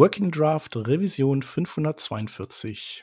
Working Draft Revision 542.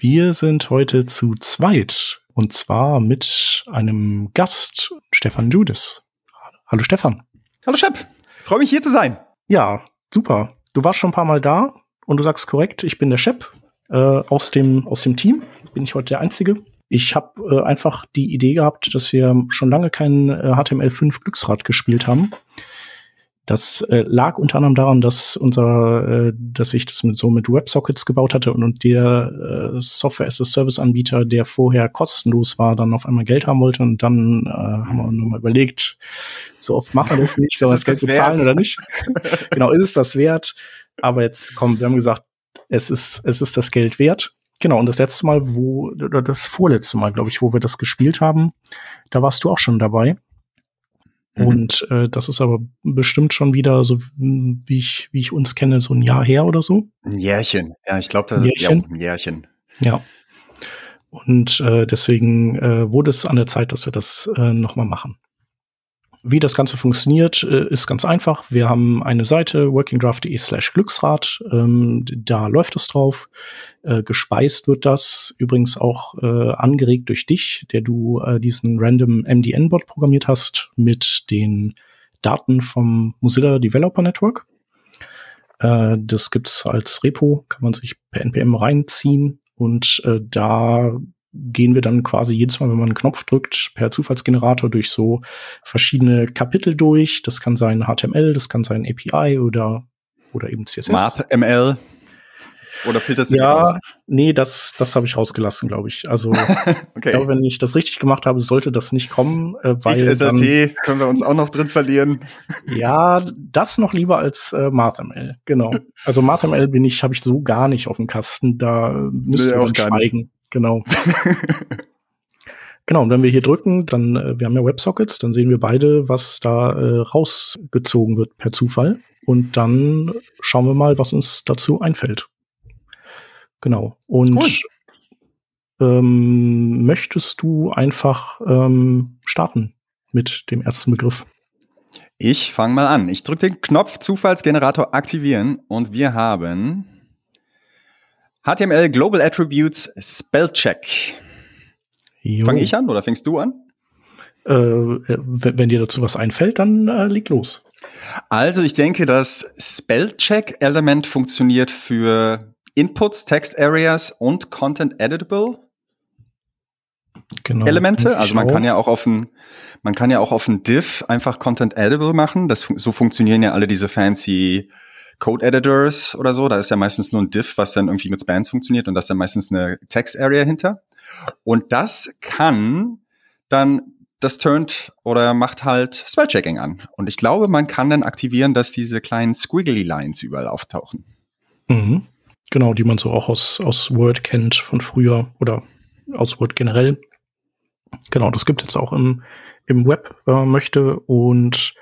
Wir sind heute zu zweit und zwar mit einem Gast, Stefan Judas. Hallo Stefan. Hallo Shep. Freue mich hier zu sein. Ja, super. Du warst schon ein paar Mal da und du sagst korrekt, ich bin der Shep äh, aus dem aus dem Team. Bin ich heute der Einzige. Ich habe äh, einfach die Idee gehabt, dass wir schon lange kein äh, HTML5 Glücksrad gespielt haben das äh, lag unter anderem daran, dass unser, äh, dass ich das mit so mit WebSockets gebaut hatte und, und der äh, Software as a Service Anbieter, der vorher kostenlos war, dann auf einmal Geld haben wollte und dann äh, haben wir nochmal überlegt, so oft machen wir das nicht, soll das Geld bezahlen oder nicht? genau, ist es das wert? Aber jetzt kommt, wir haben gesagt, es ist, es ist das Geld wert. Genau, und das letzte Mal, wo, oder das vorletzte Mal, glaube ich, wo wir das gespielt haben, da warst du auch schon dabei. Mhm. Und äh, das ist aber bestimmt schon wieder so, wie ich, wie ich uns kenne, so ein Jahr her oder so. Ein Jährchen, ja, ich glaube, das Jährchen. Ja, ein Jährchen. Ja. Und äh, deswegen äh, wurde es an der Zeit, dass wir das äh, nochmal machen. Wie das Ganze funktioniert, äh, ist ganz einfach. Wir haben eine Seite workingdraft.de slash Glücksrad. Ähm, da läuft es drauf. Äh, gespeist wird das übrigens auch äh, angeregt durch dich, der du diesen random MDN-Bot programmiert hast mit den Daten vom Mozilla Developer Network. Das gibt's als Repo, kann man sich per NPM reinziehen und da gehen wir dann quasi jedes Mal, wenn man einen Knopf drückt, per Zufallsgenerator durch so verschiedene Kapitel durch. Das kann sein HTML, das kann sein API oder, oder eben CSS. MathML. Oder fehlt das Ja, raus? nee, das, das habe ich rausgelassen, glaube ich. Also, okay. glaube, wenn ich das richtig gemacht habe, sollte das nicht kommen, äh, weil. Dann, können wir uns auch noch drin verlieren. Ja, das noch lieber als äh, MathML, genau. Also MathML bin ich, habe ich so gar nicht auf dem Kasten, da müsste nee, man schweigen. Nicht. Genau. genau, und wenn wir hier drücken, dann, äh, wir haben ja WebSockets, dann sehen wir beide, was da äh, rausgezogen wird per Zufall. Und dann schauen wir mal, was uns dazu einfällt. Genau. Und cool. ähm, möchtest du einfach ähm, starten mit dem ersten Begriff? Ich fange mal an. Ich drücke den Knopf Zufallsgenerator aktivieren und wir haben HTML Global Attributes Spellcheck. Fange ich an oder fängst du an? Äh, wenn dir dazu was einfällt, dann äh, leg los. Also ich denke, das Spellcheck-Element funktioniert für Inputs, Text Areas und Content Editable genau, Elemente. Also man kann ja auch auf ein, man kann ja auch auf ein Div einfach Content Editable machen. Das, so funktionieren ja alle diese fancy Code Editors oder so. Da ist ja meistens nur ein Div, was dann irgendwie mit Spans funktioniert und da ist dann meistens eine Text Area hinter. Und das kann dann das turnt oder macht halt Spellchecking an. Und ich glaube, man kann dann aktivieren, dass diese kleinen Squiggly Lines überall auftauchen. Mhm. Genau, die man so auch aus, aus Word kennt von früher oder aus Word generell. Genau, das gibt jetzt auch im, im Web, wenn man möchte. Und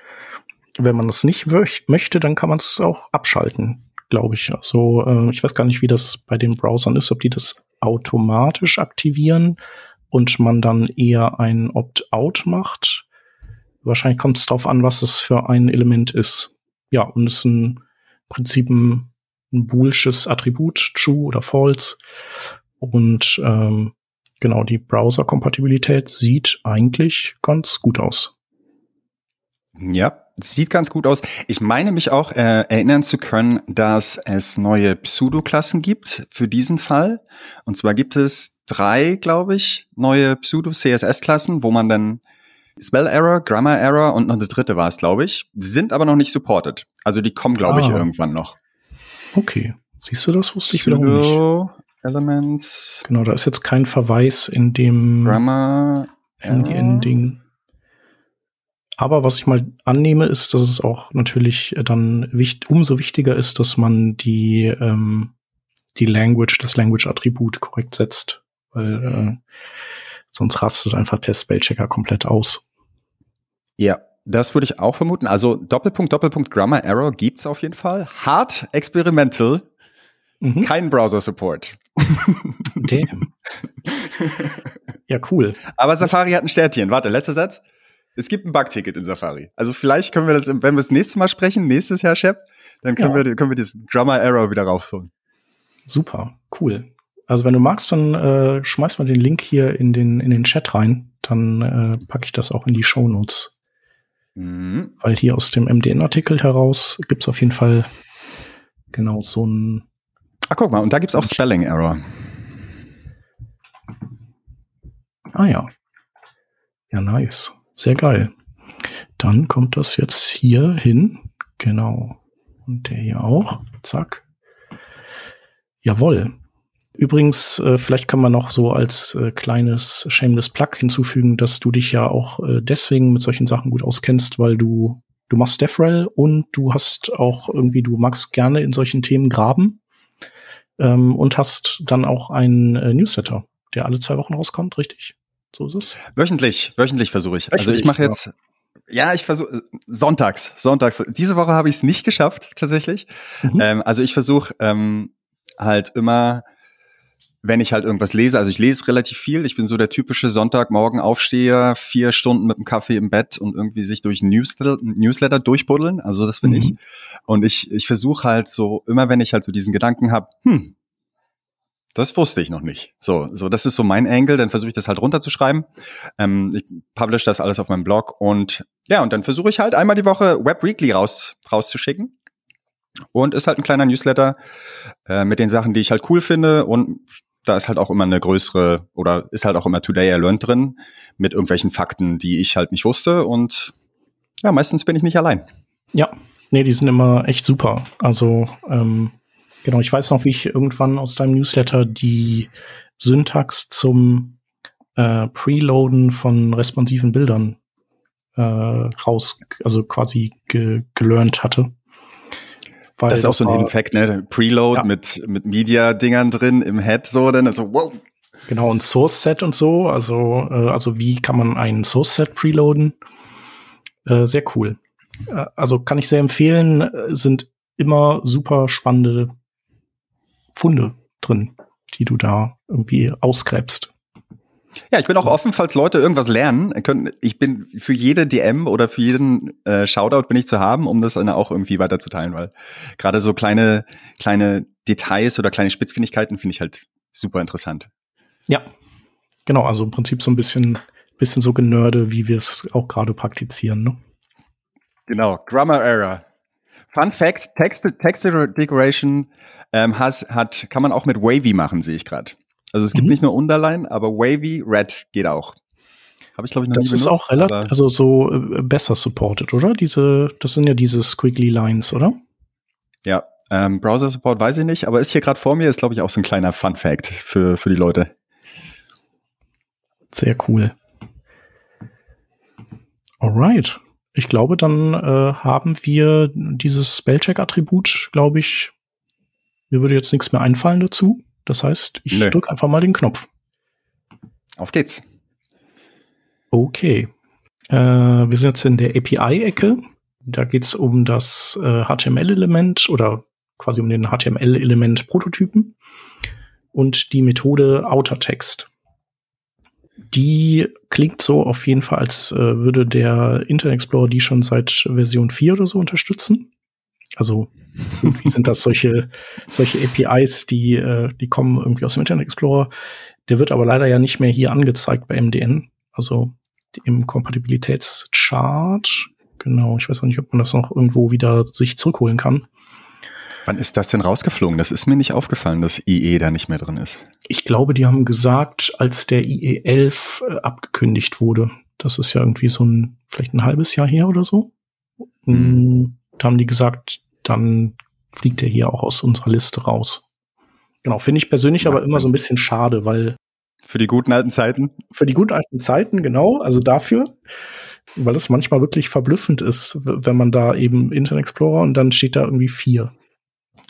wenn man das nicht möchte, dann kann man es auch abschalten, glaube ich. Also äh, ich weiß gar nicht, wie das bei den Browsern ist, ob die das automatisch aktivieren und man dann eher ein Opt-out macht. Wahrscheinlich kommt es darauf an, was es für ein Element ist. Ja, und es ist ein Prinzip ein, ein boolsches Attribut, true oder false. Und ähm, genau, die Browser-Kompatibilität sieht eigentlich ganz gut aus. Ja, sieht ganz gut aus. Ich meine mich auch äh, erinnern zu können, dass es neue Pseudo-Klassen gibt für diesen Fall. Und zwar gibt es drei, glaube ich, neue Pseudo-CSS-Klassen, wo man dann Spell Error, Grammar Error und noch eine dritte war es, glaube ich. Die sind aber noch nicht supported. Also die kommen, glaube ah. ich, irgendwann noch. Okay. Siehst du, das wusste ich wiederum nicht. Elements. Genau, da ist jetzt kein Verweis in dem Grammar Ending. Aber was ich mal annehme, ist, dass es auch natürlich dann wichtig, umso wichtiger ist, dass man die, ähm, die Language, das Language-Attribut korrekt setzt. Weil äh, sonst rastet einfach der Spellchecker komplett aus. Ja, das würde ich auch vermuten. Also Doppelpunkt, Doppelpunkt, Grammar Error gibt's auf jeden Fall. Hard Experimental, mhm. kein Browser-Support. Damn. ja, cool. Aber Safari hat ein Sternchen. Warte, letzter Satz. Es gibt ein Bugticket in Safari. Also vielleicht können wir das, wenn wir das nächste Mal sprechen, nächstes Jahr, Shep, dann können ja. wir, können wir dieses Grammar Error wieder raufholen. Super, cool. Also wenn du magst, dann äh, schmeiß mal den Link hier in den, in den Chat rein. Dann äh, packe ich das auch in die Show Notes. Mhm. Weil hier aus dem MDN-Artikel heraus gibt's auf jeden Fall genau so ein. Ach, guck mal, und da gibt's auch Spelling Error. Ah ja. Ja, nice. Sehr geil. Dann kommt das jetzt hier hin. Genau. Und der hier auch. Zack. Jawoll. Übrigens, äh, vielleicht kann man noch so als äh, kleines Shameless Plug hinzufügen, dass du dich ja auch äh, deswegen mit solchen Sachen gut auskennst, weil du du machst DevRel und du hast auch irgendwie, du magst gerne in solchen Themen graben ähm, und hast dann auch ein äh, Newsletter, der alle zwei Wochen rauskommt, richtig? So ist es. Wöchentlich, wöchentlich versuche ich. Wöchentlich, also ich mache jetzt, ja, ich versuche sonntags, sonntags. Diese Woche habe ich es nicht geschafft tatsächlich. Mhm. Ähm, also ich versuche ähm, halt immer, wenn ich halt irgendwas lese. Also ich lese relativ viel. Ich bin so der typische Sonntagmorgen Aufsteher, vier Stunden mit dem Kaffee im Bett und irgendwie sich durch Newsletter, Newsletter durchbuddeln. Also das bin mhm. ich. Und ich, ich versuche halt so, immer wenn ich halt so diesen Gedanken habe, hm, das wusste ich noch nicht. So, so das ist so mein Angle. Dann versuche ich das halt runterzuschreiben. Ähm, ich publish das alles auf meinem Blog und ja, und dann versuche ich halt einmal die Woche Web Weekly raus rauszuschicken. Und ist halt ein kleiner Newsletter äh, mit den Sachen, die ich halt cool finde. Und da ist halt auch immer eine größere oder ist halt auch immer Today I Learned drin mit irgendwelchen Fakten, die ich halt nicht wusste. Und ja, meistens bin ich nicht allein. Ja, nee, die sind immer echt super. Also ähm, Genau, ich weiß noch, wie ich irgendwann aus deinem Newsletter die Syntax zum äh, Preloaden von responsiven Bildern äh, raus, also quasi ge gelernt hatte. Weil das ist auch so ein Hidden Fact, ne? Preload ja. mit, mit Media-Dingern drin im Head, so, dann also, wow. Genau, und Source Set und so, also, äh, also wie kann man ein Source Set preloaden? Äh, sehr cool. Äh, also kann ich sehr empfehlen, äh, sind immer super spannende Funde drin, die du da irgendwie ausgräbst. Ja, ich bin auch offen, falls Leute irgendwas lernen. Ich bin für jede DM oder für jeden äh, Shoutout bin ich zu haben, um das dann auch irgendwie weiterzuteilen, weil gerade so kleine, kleine Details oder kleine Spitzfindigkeiten finde ich halt super interessant. Ja, genau. Also im Prinzip so ein bisschen, bisschen so genörde, wie wir es auch gerade praktizieren. Ne? Genau. Grammar Error. Fun Fact: Text, Text Decoration ähm, has, hat, kann man auch mit Wavy machen, sehe ich gerade. Also es gibt mhm. nicht nur Underline, aber Wavy Red geht auch. Habe ich glaube ich noch das nie benutzt. Das ist auch relativ, also so äh, besser supported, oder? Diese, das sind ja diese squiggly Lines, oder? Ja, ähm, Browser Support weiß ich nicht, aber ist hier gerade vor mir, ist glaube ich auch so ein kleiner Fun Fact für für die Leute. Sehr cool. Alright. Ich glaube, dann äh, haben wir dieses Spellcheck-Attribut, glaube ich, mir würde jetzt nichts mehr einfallen dazu. Das heißt, ich nee. drücke einfach mal den Knopf. Auf geht's. Okay. Äh, wir sind jetzt in der API-Ecke. Da geht's um das äh, HTML-Element oder quasi um den HTML-Element-Prototypen und die Methode OuterText. Die klingt so auf jeden Fall, als äh, würde der Internet Explorer die schon seit Version 4 oder so unterstützen. Also wie sind das solche, solche APIs, die, äh, die kommen irgendwie aus dem Internet Explorer. Der wird aber leider ja nicht mehr hier angezeigt bei MDN. Also im Kompatibilitätschart. Genau, ich weiß auch nicht, ob man das noch irgendwo wieder sich zurückholen kann. Wann ist das denn rausgeflogen? Das ist mir nicht aufgefallen, dass IE da nicht mehr drin ist. Ich glaube, die haben gesagt, als der IE 11 äh, abgekündigt wurde, das ist ja irgendwie so ein, vielleicht ein halbes Jahr her oder so. Mhm. Da haben die gesagt, dann fliegt er hier auch aus unserer Liste raus. Genau, finde ich persönlich Macht aber immer Sinn. so ein bisschen schade, weil. Für die guten alten Zeiten? Für die guten alten Zeiten, genau, also dafür. Weil es manchmal wirklich verblüffend ist, wenn man da eben Internet Explorer und dann steht da irgendwie vier.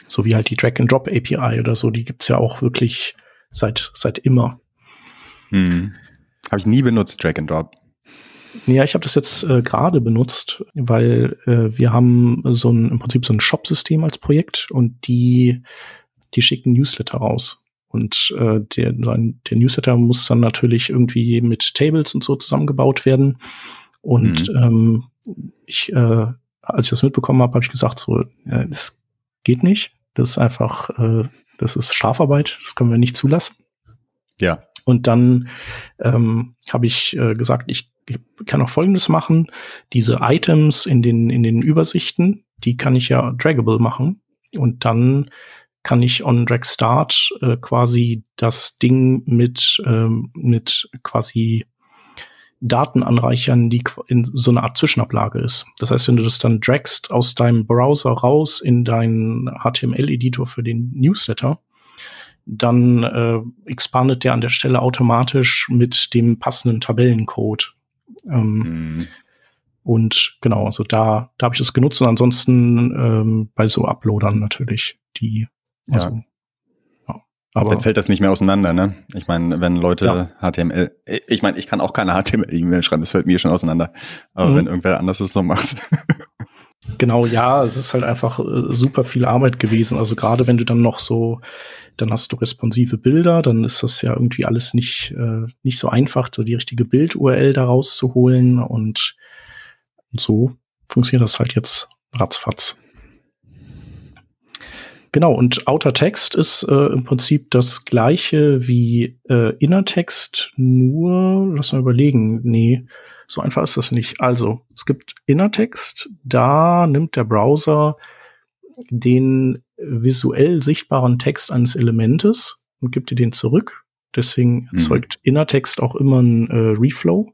So wie halt die Drag-and-Drop API oder so, die gibt's ja auch wirklich seit, seit immer. Hm. Habe ich nie benutzt, Drag-and-Drop. Ja, ich habe das jetzt äh, gerade benutzt, weil äh, wir haben so ein im Prinzip so ein Shop-System als Projekt und die die schicken Newsletter raus. Und äh, der, der Newsletter muss dann natürlich irgendwie mit Tables und so zusammengebaut werden. Und mhm. ähm, ich, äh, als ich das mitbekommen habe, habe ich gesagt, so, äh, das geht nicht. Das ist einfach, äh, das ist Strafarbeit, das können wir nicht zulassen. Ja. Und dann ähm, habe ich äh, gesagt, ich, ich kann auch Folgendes machen. Diese Items in den, in den Übersichten, die kann ich ja draggable machen. Und dann kann ich on Drag Start äh, quasi das Ding mit, ähm, mit quasi Daten anreichern, die in so einer Art Zwischenablage ist. Das heißt, wenn du das dann dragst aus deinem Browser raus in deinen HTML-Editor für den Newsletter, dann äh, expandet der an der Stelle automatisch mit dem passenden Tabellencode. Ähm, mhm. Und genau, also da, da habe ich das genutzt und ansonsten ähm, bei so Uploadern natürlich, die also, ja. Aber dann fällt das nicht mehr auseinander, ne? Ich meine, wenn Leute ja. HTML, ich meine, ich kann auch keine HTML-E-Mail schreiben, das fällt mir schon auseinander. Aber mhm. wenn irgendwer anders es so macht. Genau, ja, es ist halt einfach äh, super viel Arbeit gewesen. Also gerade wenn du dann noch so, dann hast du responsive Bilder, dann ist das ja irgendwie alles nicht, äh, nicht so einfach, so die richtige Bild-URL da rauszuholen und, und so funktioniert das halt jetzt ratzfatz. Genau, und Outer Text ist äh, im Prinzip das gleiche wie äh, Inner Text, nur, lass mal überlegen, nee, so einfach ist das nicht. Also, es gibt Inner Text, da nimmt der Browser den visuell sichtbaren Text eines Elementes und gibt dir den zurück. Deswegen mhm. erzeugt mhm. Innertext auch immer ein äh, Reflow,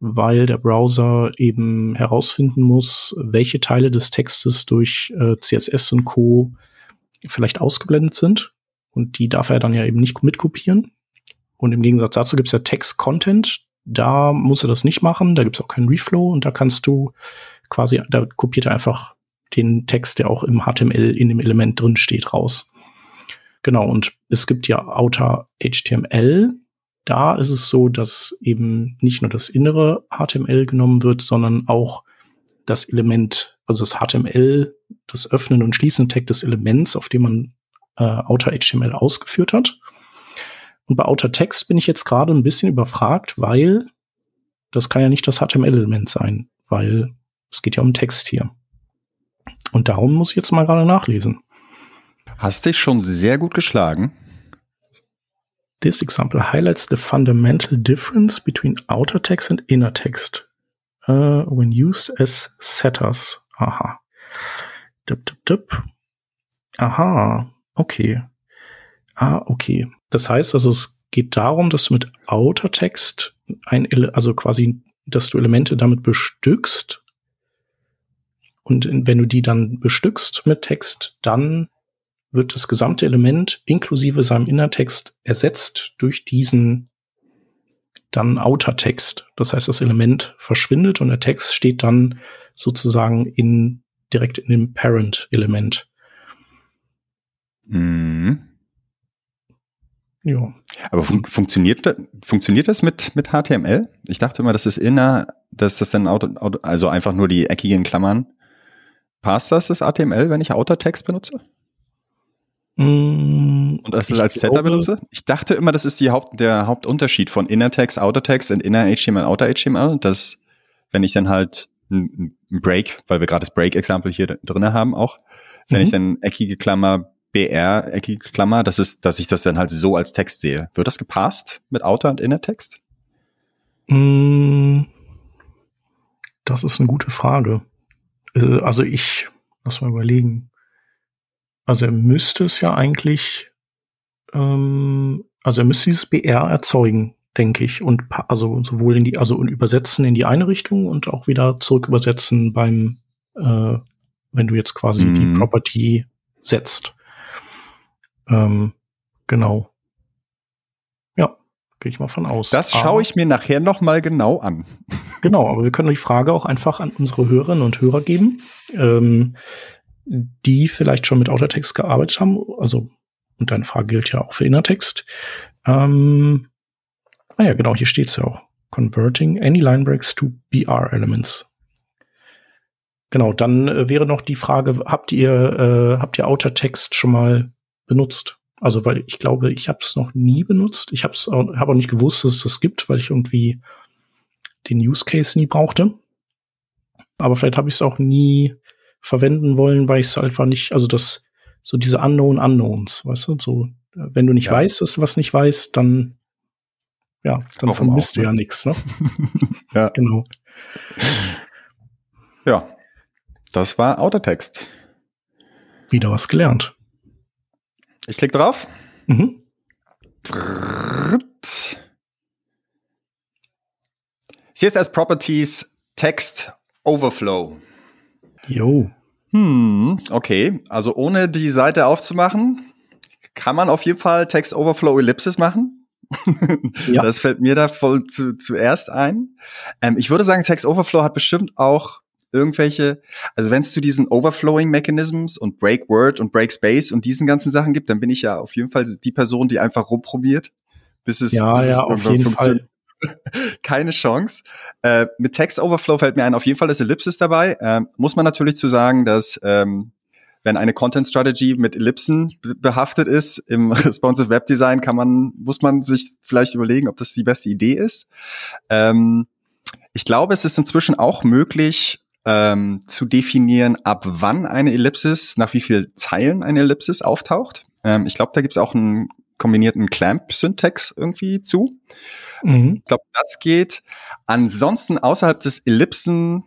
weil der Browser eben herausfinden muss, welche Teile des Textes durch äh, CSS und Co vielleicht ausgeblendet sind. Und die darf er dann ja eben nicht mitkopieren. Und im Gegensatz dazu gibt es ja Text-Content. Da muss er das nicht machen. Da gibt es auch keinen Reflow. Und da kannst du quasi, da kopiert er einfach den Text, der auch im HTML in dem Element drin steht, raus. Genau. Und es gibt ja Outer HTML. Da ist es so, dass eben nicht nur das innere HTML genommen wird, sondern auch das Element, also das HTML, das Öffnen und Schließen Tag des Elements, auf dem man äh, Outer HTML ausgeführt hat. Und bei Outer Text bin ich jetzt gerade ein bisschen überfragt, weil das kann ja nicht das HTML-Element sein, weil es geht ja um Text hier. Und darum muss ich jetzt mal gerade nachlesen. Hast dich schon sehr gut geschlagen. This example highlights the fundamental difference between outer text and inner text uh, when used as setters. Aha. Dip, dip, dip. Aha. Okay. Ah, okay. Das heißt also, es geht darum, dass du mit Outer Text ein, also quasi, dass du Elemente damit bestückst. Und wenn du die dann bestückst mit Text, dann wird das gesamte Element inklusive seinem Innertext ersetzt durch diesen dann Outer Text. Das heißt, das Element verschwindet und der Text steht dann sozusagen in, direkt in dem Parent-Element. Mhm. Ja. Aber fun funktioniert, funktioniert das mit, mit HTML? Ich dachte immer, das ist inner, dass das dann Auto, Auto, also einfach nur die eckigen Klammern. Passt das, das HTML, wenn ich Outer Text benutze? Mm, und das ist als Setter benutze? Ich dachte immer, das ist die Haupt, der Hauptunterschied von Inner Text, Outer Text und Inner HTML, Outer HTML, dass wenn ich dann halt ein Break, weil wir gerade das Break-Example hier drinne haben auch, wenn mhm. ich dann eckige Klammer BR, eckige Klammer, das ist, dass ich das dann halt so als Text sehe. Wird das gepasst mit Outer und Inner Text? Mm, Das ist eine gute Frage. Äh, also ich, lass mal überlegen. Also er müsste es ja eigentlich, ähm, also er müsste dieses BR erzeugen, denke ich, und also sowohl in die, also und übersetzen in die eine Richtung und auch wieder zurück übersetzen beim, äh, wenn du jetzt quasi mhm. die Property setzt. Ähm, genau. Ja, gehe ich mal von aus. Das schaue ich mir nachher noch mal genau an. Genau, aber wir können die Frage auch einfach an unsere Hörerinnen und Hörer geben, ähm, die vielleicht schon mit Autotext gearbeitet haben. Also, und deine Frage gilt ja auch für Innertext. Ähm, naja, genau, hier steht es ja auch. Converting any line breaks to BR Elements. Genau, dann äh, wäre noch die Frage, habt ihr, äh, habt ihr Outer Text schon mal benutzt? Also, weil ich glaube, ich habe es noch nie benutzt. Ich habe auch, hab auch nicht gewusst, dass es das gibt, weil ich irgendwie den Use Case nie brauchte. Aber vielleicht habe ich es auch nie verwenden wollen, weil ich es einfach nicht, also das, so diese Unknown Unknowns, weißt du, so, wenn du nicht ja. weißt, dass du was nicht weißt, dann, ja, dann vermisst du ja ne? nichts, ne? ja. Genau. Ja, das war Autotext. Wieder was gelernt. Ich klicke drauf. Mhm. CSS Properties Text Overflow. Jo. Hm, okay. Also ohne die Seite aufzumachen, kann man auf jeden Fall Text Overflow Ellipsis machen. ja. Das fällt mir da voll zu, zuerst ein. Ähm, ich würde sagen, Text Overflow hat bestimmt auch irgendwelche, also wenn es zu diesen Overflowing Mechanisms und Break Word und Break Space und diesen ganzen Sachen gibt, dann bin ich ja auf jeden Fall die Person, die einfach rumprobiert, bis es, ja, bis ja, es irgendwann funktioniert. Fall. Keine Chance. Äh, mit Text Overflow fällt mir ein, auf jeden Fall ist Ellipsis dabei. Äh, muss man natürlich zu sagen, dass ähm, wenn eine Content Strategy mit Ellipsen behaftet ist im responsive Web Design, kann man, muss man sich vielleicht überlegen, ob das die beste Idee ist. Ähm, ich glaube, es ist inzwischen auch möglich, ähm, zu definieren, ab wann eine Ellipsis, nach wie viel Zeilen eine Ellipsis auftaucht. Ähm, ich glaube, da gibt es auch einen kombinierten Clamp-Syntax irgendwie zu. Mhm. Ich glaube, das geht. Ansonsten außerhalb des Ellipsen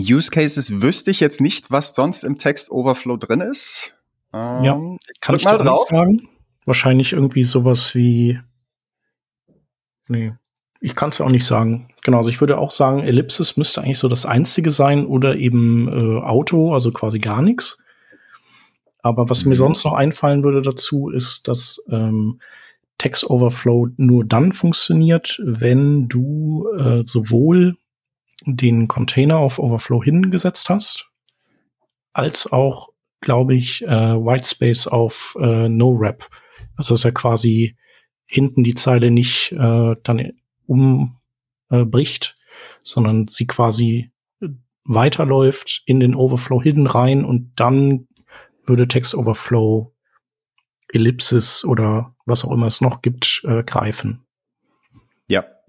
Use Cases wüsste ich jetzt nicht, was sonst im Text Overflow drin ist. Ähm, ja, kann ich mal drauf sagen? Wahrscheinlich irgendwie sowas wie Nee, ich kann es ja auch nicht sagen. Genau, also ich würde auch sagen, Ellipsis müsste eigentlich so das einzige sein oder eben äh, Auto, also quasi gar nichts. Aber was mhm. mir sonst noch einfallen würde dazu, ist, dass ähm, Text Overflow nur dann funktioniert, wenn du äh, sowohl den Container auf Overflow hingesetzt hast, als auch, glaube ich, äh, Whitespace auf äh, No-Wrap. Also dass er quasi hinten die Zeile nicht äh, dann umbricht, sondern sie quasi weiterläuft in den Overflow Hidden rein und dann würde Text Overflow Ellipsis oder was auch immer es noch gibt, äh, greifen.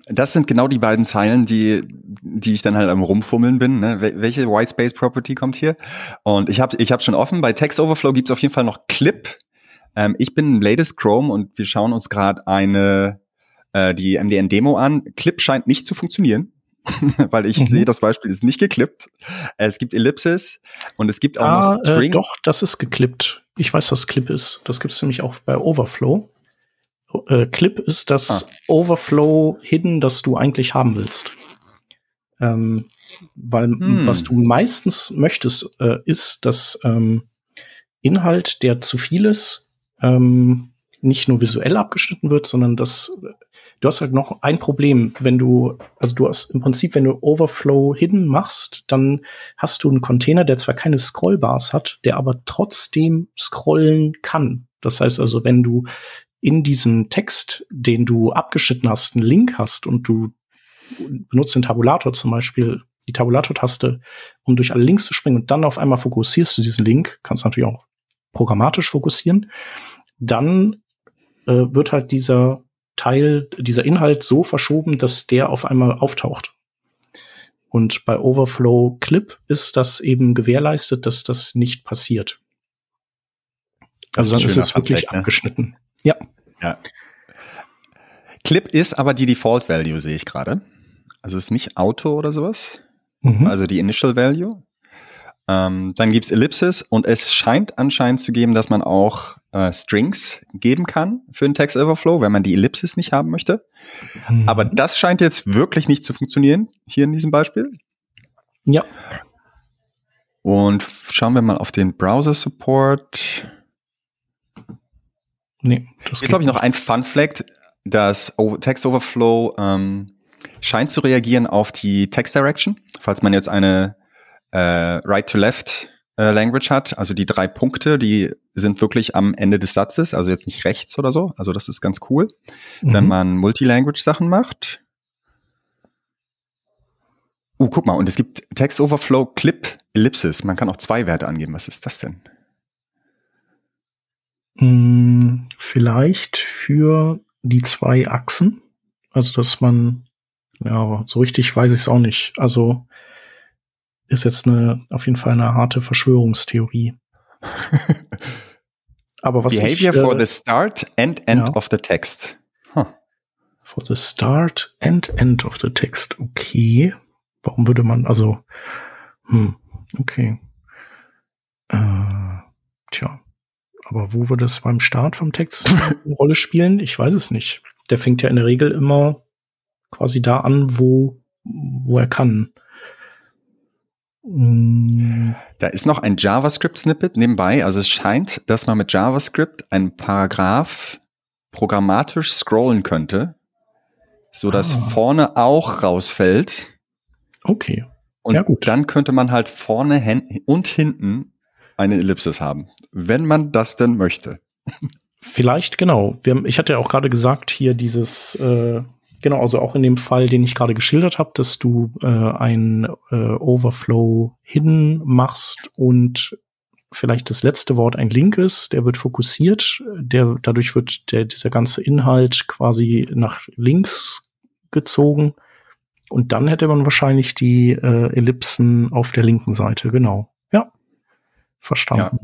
Das sind genau die beiden Zeilen, die, die ich dann halt am Rumfummeln bin. Ne? Welche Whitespace Property kommt hier? Und ich habe ich hab schon offen, bei Text Overflow gibt es auf jeden Fall noch Clip. Ähm, ich bin im latest Chrome und wir schauen uns gerade eine äh, die MDN-Demo an. Clip scheint nicht zu funktionieren. weil ich mhm. sehe, das Beispiel ist nicht geklippt. Es gibt Ellipsis und es gibt auch ah, noch äh, String. Äh, doch, das ist geklippt. Ich weiß, was Clip ist. Das gibt es nämlich auch bei Overflow. Äh, Clip ist das ah. Overflow Hidden, das du eigentlich haben willst. Ähm, weil hm. was du meistens möchtest, äh, ist, dass ähm, Inhalt, der zu viel ist, ähm, nicht nur visuell abgeschnitten wird, sondern dass du hast halt noch ein Problem, wenn du, also du hast im Prinzip, wenn du Overflow Hidden machst, dann hast du einen Container, der zwar keine Scrollbars hat, der aber trotzdem scrollen kann. Das heißt also, wenn du in diesem Text, den du abgeschnitten hast, einen Link hast und du benutzt den Tabulator zum Beispiel, die Tabulator-Taste, um durch alle Links zu springen und dann auf einmal fokussierst du diesen Link, kannst natürlich auch programmatisch fokussieren, dann äh, wird halt dieser Teil, dieser Inhalt so verschoben, dass der auf einmal auftaucht. Und bei Overflow Clip ist das eben gewährleistet, dass das nicht passiert. Also dann ist es wirklich Fact, ne? abgeschnitten. Ja. ja. Clip ist aber die Default Value, sehe ich gerade. Also ist nicht Auto oder sowas? mhm. also die Initial Value. Ähm, dann gibt's Ellipsis und es scheint anscheinend zu geben, dass man auch äh, Strings geben kann für den Text Overflow, wenn man die Ellipsis nicht haben möchte. Mhm. Aber das scheint jetzt wirklich nicht zu funktionieren, hier in diesem Beispiel. Ja. Und schauen wir mal auf den Browser-Support. Nee, das ist, glaube ich, noch ein Fun Fact, dass Text Overflow ähm, scheint zu reagieren auf die Text Direction. Falls man jetzt eine äh, Right-to-Left äh, Language hat, also die drei Punkte, die sind wirklich am Ende des Satzes, also jetzt nicht rechts oder so. Also das ist ganz cool, mhm. wenn man Multilanguage-Sachen macht. Uh, guck mal, und es gibt Text Overflow Clip Ellipsis. Man kann auch zwei Werte angeben. Was ist das denn? Hm, vielleicht für die zwei Achsen. Also, dass man, ja, so richtig weiß ich es auch nicht. Also, ist jetzt eine, auf jeden Fall eine harte Verschwörungstheorie. Aber was Behavior ich, äh, for the start and end ja. of the text. Huh. For the start and end of the text. Okay. Warum würde man, also, hm, okay. Äh, tja. Aber wo würde es beim Start vom Text eine Rolle spielen? Ich weiß es nicht. Der fängt ja in der Regel immer quasi da an, wo, wo er kann. Da ist noch ein JavaScript-Snippet nebenbei. Also es scheint, dass man mit JavaScript einen Paragraph programmatisch scrollen könnte, so dass ah. vorne auch rausfällt. Okay. Und ja, gut. dann könnte man halt vorne und hinten eine Ellipsis haben, wenn man das denn möchte. Vielleicht, genau. Haben, ich hatte ja auch gerade gesagt, hier dieses äh, Genau, also auch in dem Fall, den ich gerade geschildert habe, dass du äh, ein äh, Overflow hidden machst und vielleicht das letzte Wort ein Link ist, der wird fokussiert, der dadurch wird der dieser ganze Inhalt quasi nach links gezogen und dann hätte man wahrscheinlich die äh, Ellipsen auf der linken Seite, genau. Ja. Verstanden.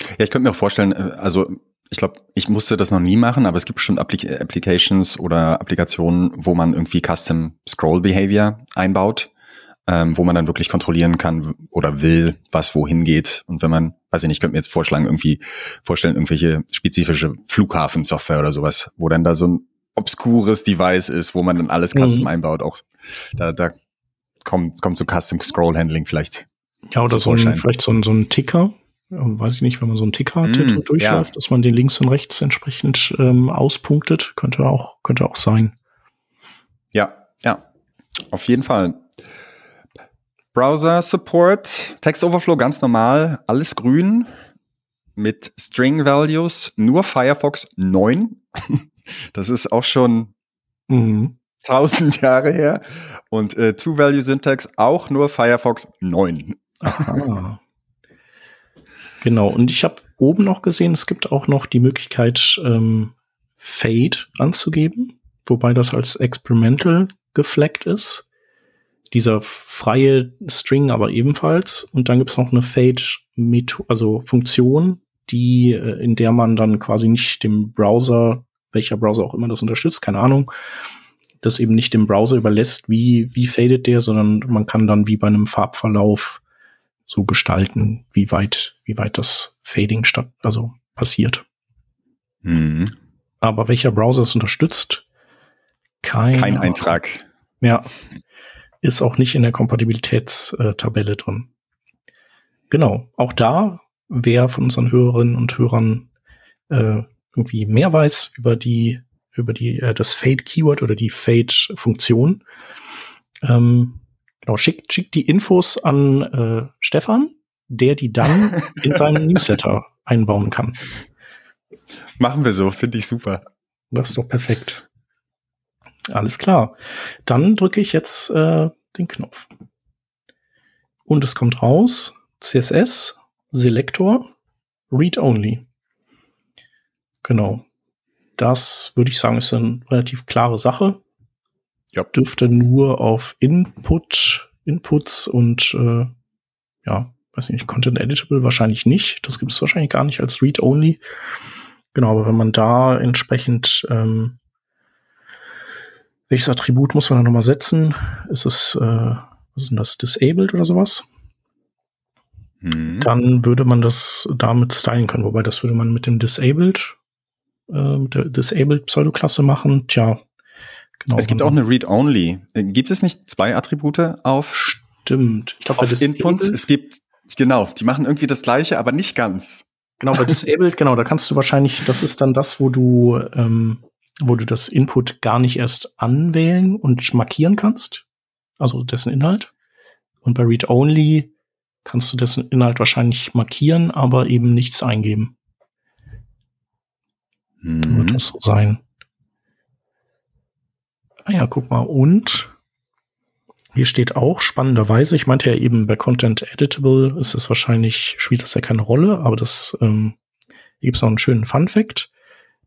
Ja. ja, ich könnte mir auch vorstellen, äh, also ich glaube, ich musste das noch nie machen, aber es gibt bestimmt Appli Applications oder Applikationen, wo man irgendwie Custom Scroll Behavior einbaut, ähm, wo man dann wirklich kontrollieren kann oder will, was wohin geht. Und wenn man, weiß ich nicht, könnte mir jetzt vorschlagen, irgendwie vorstellen, irgendwelche spezifische Flughafensoftware oder sowas, wo dann da so ein obskures Device ist, wo man dann alles custom mhm. einbaut. Auch da, da kommt, kommt so Custom Scroll Handling vielleicht. Ja, oder so ein, vielleicht so ein, so ein Ticker, weiß ich nicht, wenn man so einen Ticker hat, mm, durchläuft, ja. dass man den links und rechts entsprechend ähm, auspunktet, könnte auch, könnte auch sein. Ja, ja, auf jeden Fall. Browser Support, Text Overflow ganz normal, alles grün mit String Values, nur Firefox 9. Das ist auch schon mhm. 1000 Jahre her. Und äh, Two Value Syntax auch nur Firefox 9. Aha. Genau, und ich habe oben noch gesehen, es gibt auch noch die Möglichkeit, ähm, Fade anzugeben, wobei das als Experimental gefleckt ist. Dieser freie String aber ebenfalls. Und dann gibt es noch eine Fade, also Funktion, die, äh, in der man dann quasi nicht dem Browser, welcher Browser auch immer das unterstützt, keine Ahnung, das eben nicht dem Browser überlässt, wie, wie fadet der, sondern man kann dann wie bei einem Farbverlauf so gestalten, wie weit, wie weit das Fading statt, also passiert. Mhm. Aber welcher Browser es unterstützt, kein, kein Eintrag. Ja, ist auch nicht in der Kompatibilitätstabelle drin. Genau, auch da, wer von unseren Hörerinnen und Hörern äh, irgendwie mehr weiß über die über die äh, das Fade Keyword oder die Fade Funktion, ähm, Genau, schickt, schickt die Infos an äh, Stefan, der die dann in seinen Newsletter einbauen kann. Machen wir so, finde ich super. Das ist doch perfekt. Alles klar. Dann drücke ich jetzt äh, den Knopf. Und es kommt raus, CSS, Selektor, Read Only. Genau. Das würde ich sagen, ist eine relativ klare Sache ja. dürfte nur auf Input, Inputs und äh, ja, weiß nicht, Content Editable wahrscheinlich nicht. Das gibt es wahrscheinlich gar nicht als Read-Only. Genau, aber wenn man da entsprechend ähm, welches Attribut muss man da nochmal setzen? Ist es, äh, was ist denn das, disabled oder sowas, mhm. dann würde man das damit stylen können. Wobei das würde man mit dem disabled, äh, mit der disabled Pseudoklasse machen. Tja, genau. Es gibt auch eine Read-Only. Gibt es nicht zwei Attribute auf? Stimmt. Ich glaube, auf Inputs. Es gibt, genau, die machen irgendwie das gleiche, aber nicht ganz. Genau, bei Disabled, genau, da kannst du wahrscheinlich, das ist dann das, wo du, ähm, wo du das Input gar nicht erst anwählen und markieren kannst. Also dessen Inhalt. Und bei Read Only kannst du dessen Inhalt wahrscheinlich markieren, aber eben nichts eingeben. Mhm. Dann wird das so sein. Ah ja, guck mal. Und hier steht auch spannenderweise, ich meinte ja eben bei Content Editable ist es wahrscheinlich, spielt das ja keine Rolle, aber das ähm, hier gibt's noch einen schönen Fun Fact.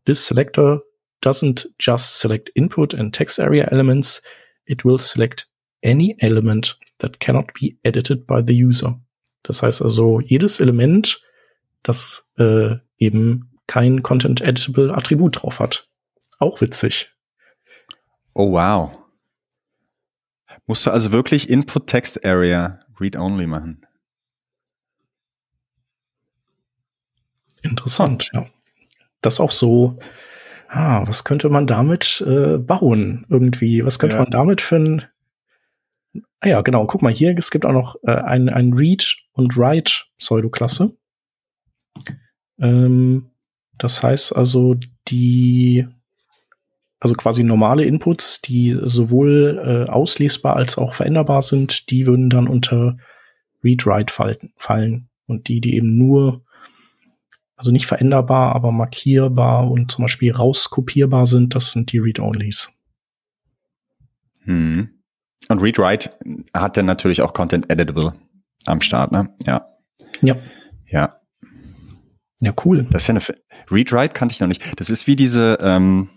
This selector doesn't just select input and text area elements, it will select any element that cannot be edited by the user. Das heißt also, jedes Element, das äh, eben kein Content Editable Attribut drauf hat. Auch witzig. Oh wow. Musst du also wirklich Input Text Area Read Only machen. Interessant, ja. Das auch so, ah, was könnte man damit äh, bauen irgendwie? Was könnte ja. man damit für ein Ah ja, genau, guck mal hier, es gibt auch noch äh, ein, ein Read und Write Pseudoklasse. Ähm, das heißt also, die also quasi normale Inputs, die sowohl äh, auslesbar als auch veränderbar sind, die würden dann unter Read-Write fallen. Und die, die eben nur, also nicht veränderbar, aber markierbar und zum Beispiel rauskopierbar sind, das sind die Read-Onlys. Hm. Und Read-Write hat dann natürlich auch Content Editable am Start, ne? Ja. Ja. Ja. Ja, cool. Das ist ja eine Read-Write kannte ich noch nicht. Das ist wie diese, ähm,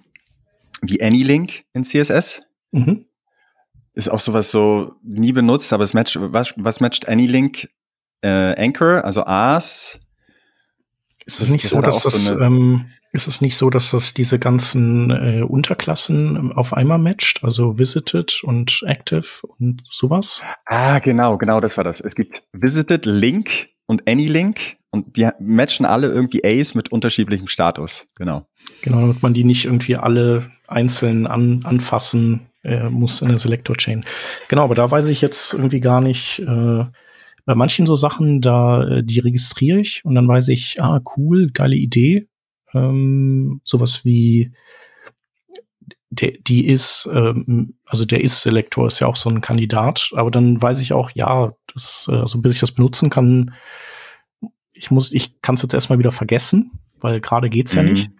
wie AnyLink in CSS. Mhm. Ist auch sowas so nie benutzt, aber es matcht, was, was matcht AnyLink? Äh, Anchor, also A's. Ist es nicht so, dass das, so ähm, ist es nicht so, dass das diese ganzen äh, Unterklassen auf einmal matcht? Also Visited und Active und sowas? Ah, genau, genau, das war das. Es gibt Visited, Link und AnyLink und die matchen alle irgendwie A's mit unterschiedlichem Status. Genau. Genau, damit man die nicht irgendwie alle einzeln an, anfassen äh, muss in der Selector-Chain. Genau, aber da weiß ich jetzt irgendwie gar nicht, äh, bei manchen so Sachen, da äh, die registriere ich und dann weiß ich, ah, cool, geile Idee. Ähm, sowas wie der, die ist, ähm, also der ist-Selektor ist ja auch so ein Kandidat, aber dann weiß ich auch, ja, das, äh, so bis ich das benutzen kann, ich muss, ich kann es jetzt erstmal wieder vergessen, weil gerade geht's mhm. ja nicht.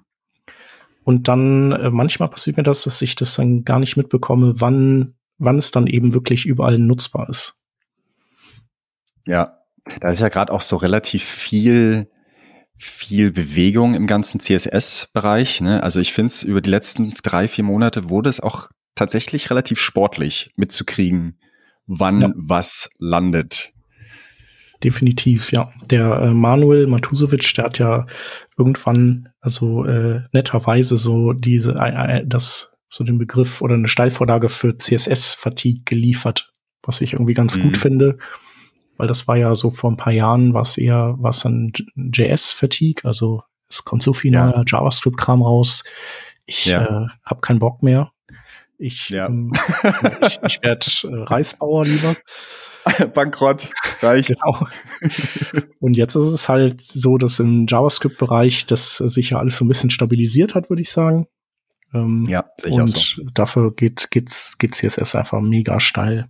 Und dann äh, manchmal passiert mir das, dass ich das dann gar nicht mitbekomme, wann, wann es dann eben wirklich überall nutzbar ist. Ja, da ist ja gerade auch so relativ viel, viel Bewegung im ganzen CSS-Bereich. Ne? Also ich finde es über die letzten drei, vier Monate wurde es auch tatsächlich relativ sportlich mitzukriegen, wann ja. was landet. Definitiv, ja. Der äh, Manuel Matusovic, der hat ja irgendwann, also äh, netterweise so diese, äh, äh, das, so den Begriff oder eine Steilvorlage für CSS-Fatigue geliefert, was ich irgendwie ganz mhm. gut finde, weil das war ja so vor ein paar Jahren, was eher was an JS-Fatigue, also es kommt so viel ja. neuer JavaScript-Kram raus. Ich ja. äh, habe keinen Bock mehr. Ich, ja. ähm, ich, ich werde äh, Reisbauer lieber. Bankrott, reicht. Genau. Und jetzt ist es halt so, dass im JavaScript-Bereich das sich ja alles so ein bisschen stabilisiert hat, würde ich sagen. Ähm, ja, sicher Und so. dafür geht, geht's, geht CSS einfach mega steil.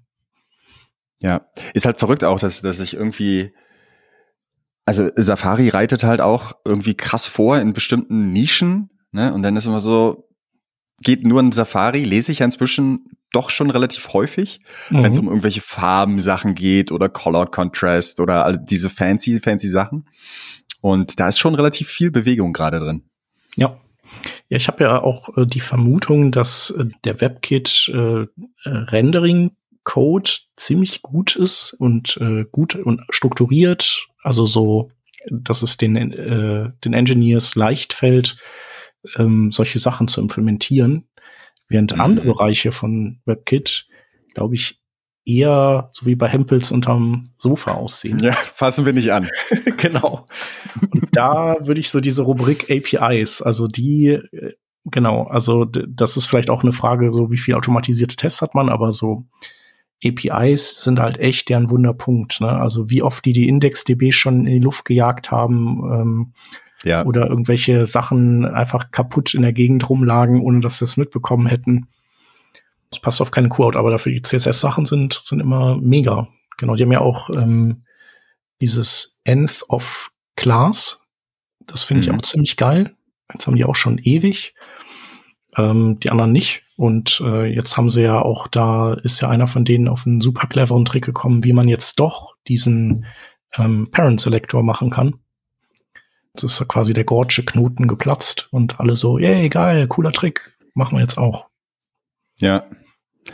Ja, ist halt verrückt auch, dass, dass ich irgendwie, also Safari reitet halt auch irgendwie krass vor in bestimmten Nischen, ne? Und dann ist immer so, geht nur in Safari, lese ich ja inzwischen doch schon relativ häufig, mhm. wenn es um irgendwelche Farbensachen geht oder Color Contrast oder all diese fancy, fancy Sachen. Und da ist schon relativ viel Bewegung gerade drin. Ja. Ja, ich habe ja auch äh, die Vermutung, dass äh, der WebKit äh, äh, Rendering Code ziemlich gut ist und äh, gut und strukturiert, also so, dass es den äh, den Engineers leicht fällt, ähm, solche Sachen zu implementieren. Während mhm. andere Bereiche von WebKit, glaube ich, eher so wie bei Hempels unterm Sofa aussehen. Ja, fassen wir nicht an. genau. Und da würde ich so diese Rubrik APIs, also die, äh, genau, also das ist vielleicht auch eine Frage, so wie viel automatisierte Tests hat man, aber so APIs sind halt echt deren Wunderpunkt. Ne? Also wie oft die die IndexDB schon in die Luft gejagt haben ähm, ja. oder irgendwelche Sachen einfach kaputt in der Gegend rumlagen, ohne dass sie es mitbekommen hätten. Das passt auf keine Quote, aber dafür die CSS-Sachen sind, sind immer mega. Genau, die haben ja auch ähm, dieses Nth of Class. Das finde ich mhm. auch ziemlich geil. Jetzt haben die auch schon ewig. Ähm, die anderen nicht. Und äh, jetzt haben sie ja auch, da ist ja einer von denen auf einen super cleveren Trick gekommen, wie man jetzt doch diesen ähm, Parent Selector machen kann. Jetzt ist quasi der Gorge Knoten geplatzt und alle so, yay, geil, cooler Trick, machen wir jetzt auch. Ja.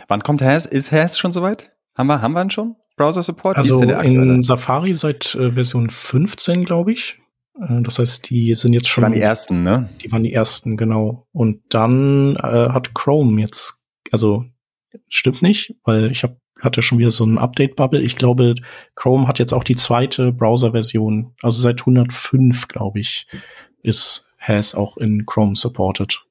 Wann kommt Has? Ist Has schon soweit? Haben wir, haben wir ihn schon? Browser Support? Also in Safari seit äh, Version 15, glaube ich. Äh, das heißt, die sind jetzt schon. Die waren die ersten, ne? Die waren die ersten, genau. Und dann äh, hat Chrome jetzt, also stimmt nicht, weil ich hab, hatte schon wieder so ein Update-Bubble. Ich glaube, Chrome hat jetzt auch die zweite Browser-Version. Also seit 105, glaube ich, ist Has auch in Chrome supported.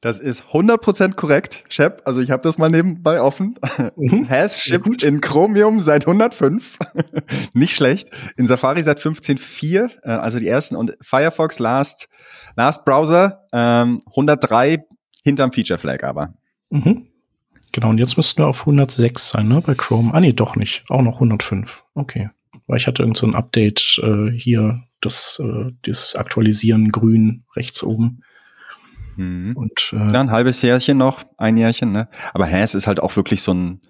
Das ist 100% korrekt, Shep. Also ich habe das mal nebenbei offen. Mhm. Has shippt in Chromium seit 105. Nicht schlecht. In Safari seit 15.4, äh, also die ersten. Und Firefox Last, Last Browser ähm, 103 hinterm Feature Flag aber. Mhm. Genau, und jetzt müssten wir auf 106 sein, ne, bei Chrome. Ah, nee, doch nicht. Auch noch 105. Okay. Weil ich hatte irgend so ein Update äh, hier, das, äh, das Aktualisieren grün rechts oben. Mhm. Und, äh, ja, ein halbes Jährchen noch, ein Jährchen, ne? Aber Has ist halt auch wirklich so ein,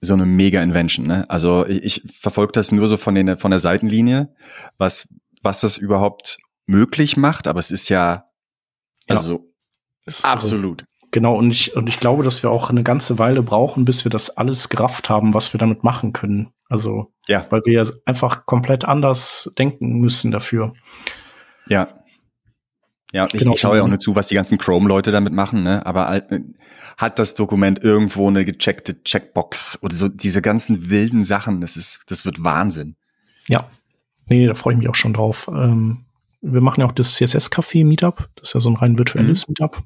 so eine Mega-Invention, ne? Also ich, ich verfolge das nur so von, den, von der Seitenlinie, was, was das überhaupt möglich macht, aber es ist ja, also ja, ist absolut. Genau, und ich, und ich glaube, dass wir auch eine ganze Weile brauchen, bis wir das alles gerafft haben, was wir damit machen können. Also, ja. weil wir einfach komplett anders denken müssen dafür. Ja. Ja, ich, genau. ich schaue ja auch nur zu, was die ganzen Chrome-Leute damit machen, ne? Aber hat das Dokument irgendwo eine gecheckte Checkbox oder so diese ganzen wilden Sachen, das ist, das wird Wahnsinn. Ja. Nee, da freue ich mich auch schon drauf. Ähm, wir machen ja auch das CSS-Café-Meetup. Das ist ja so ein rein virtuelles mhm. Meetup.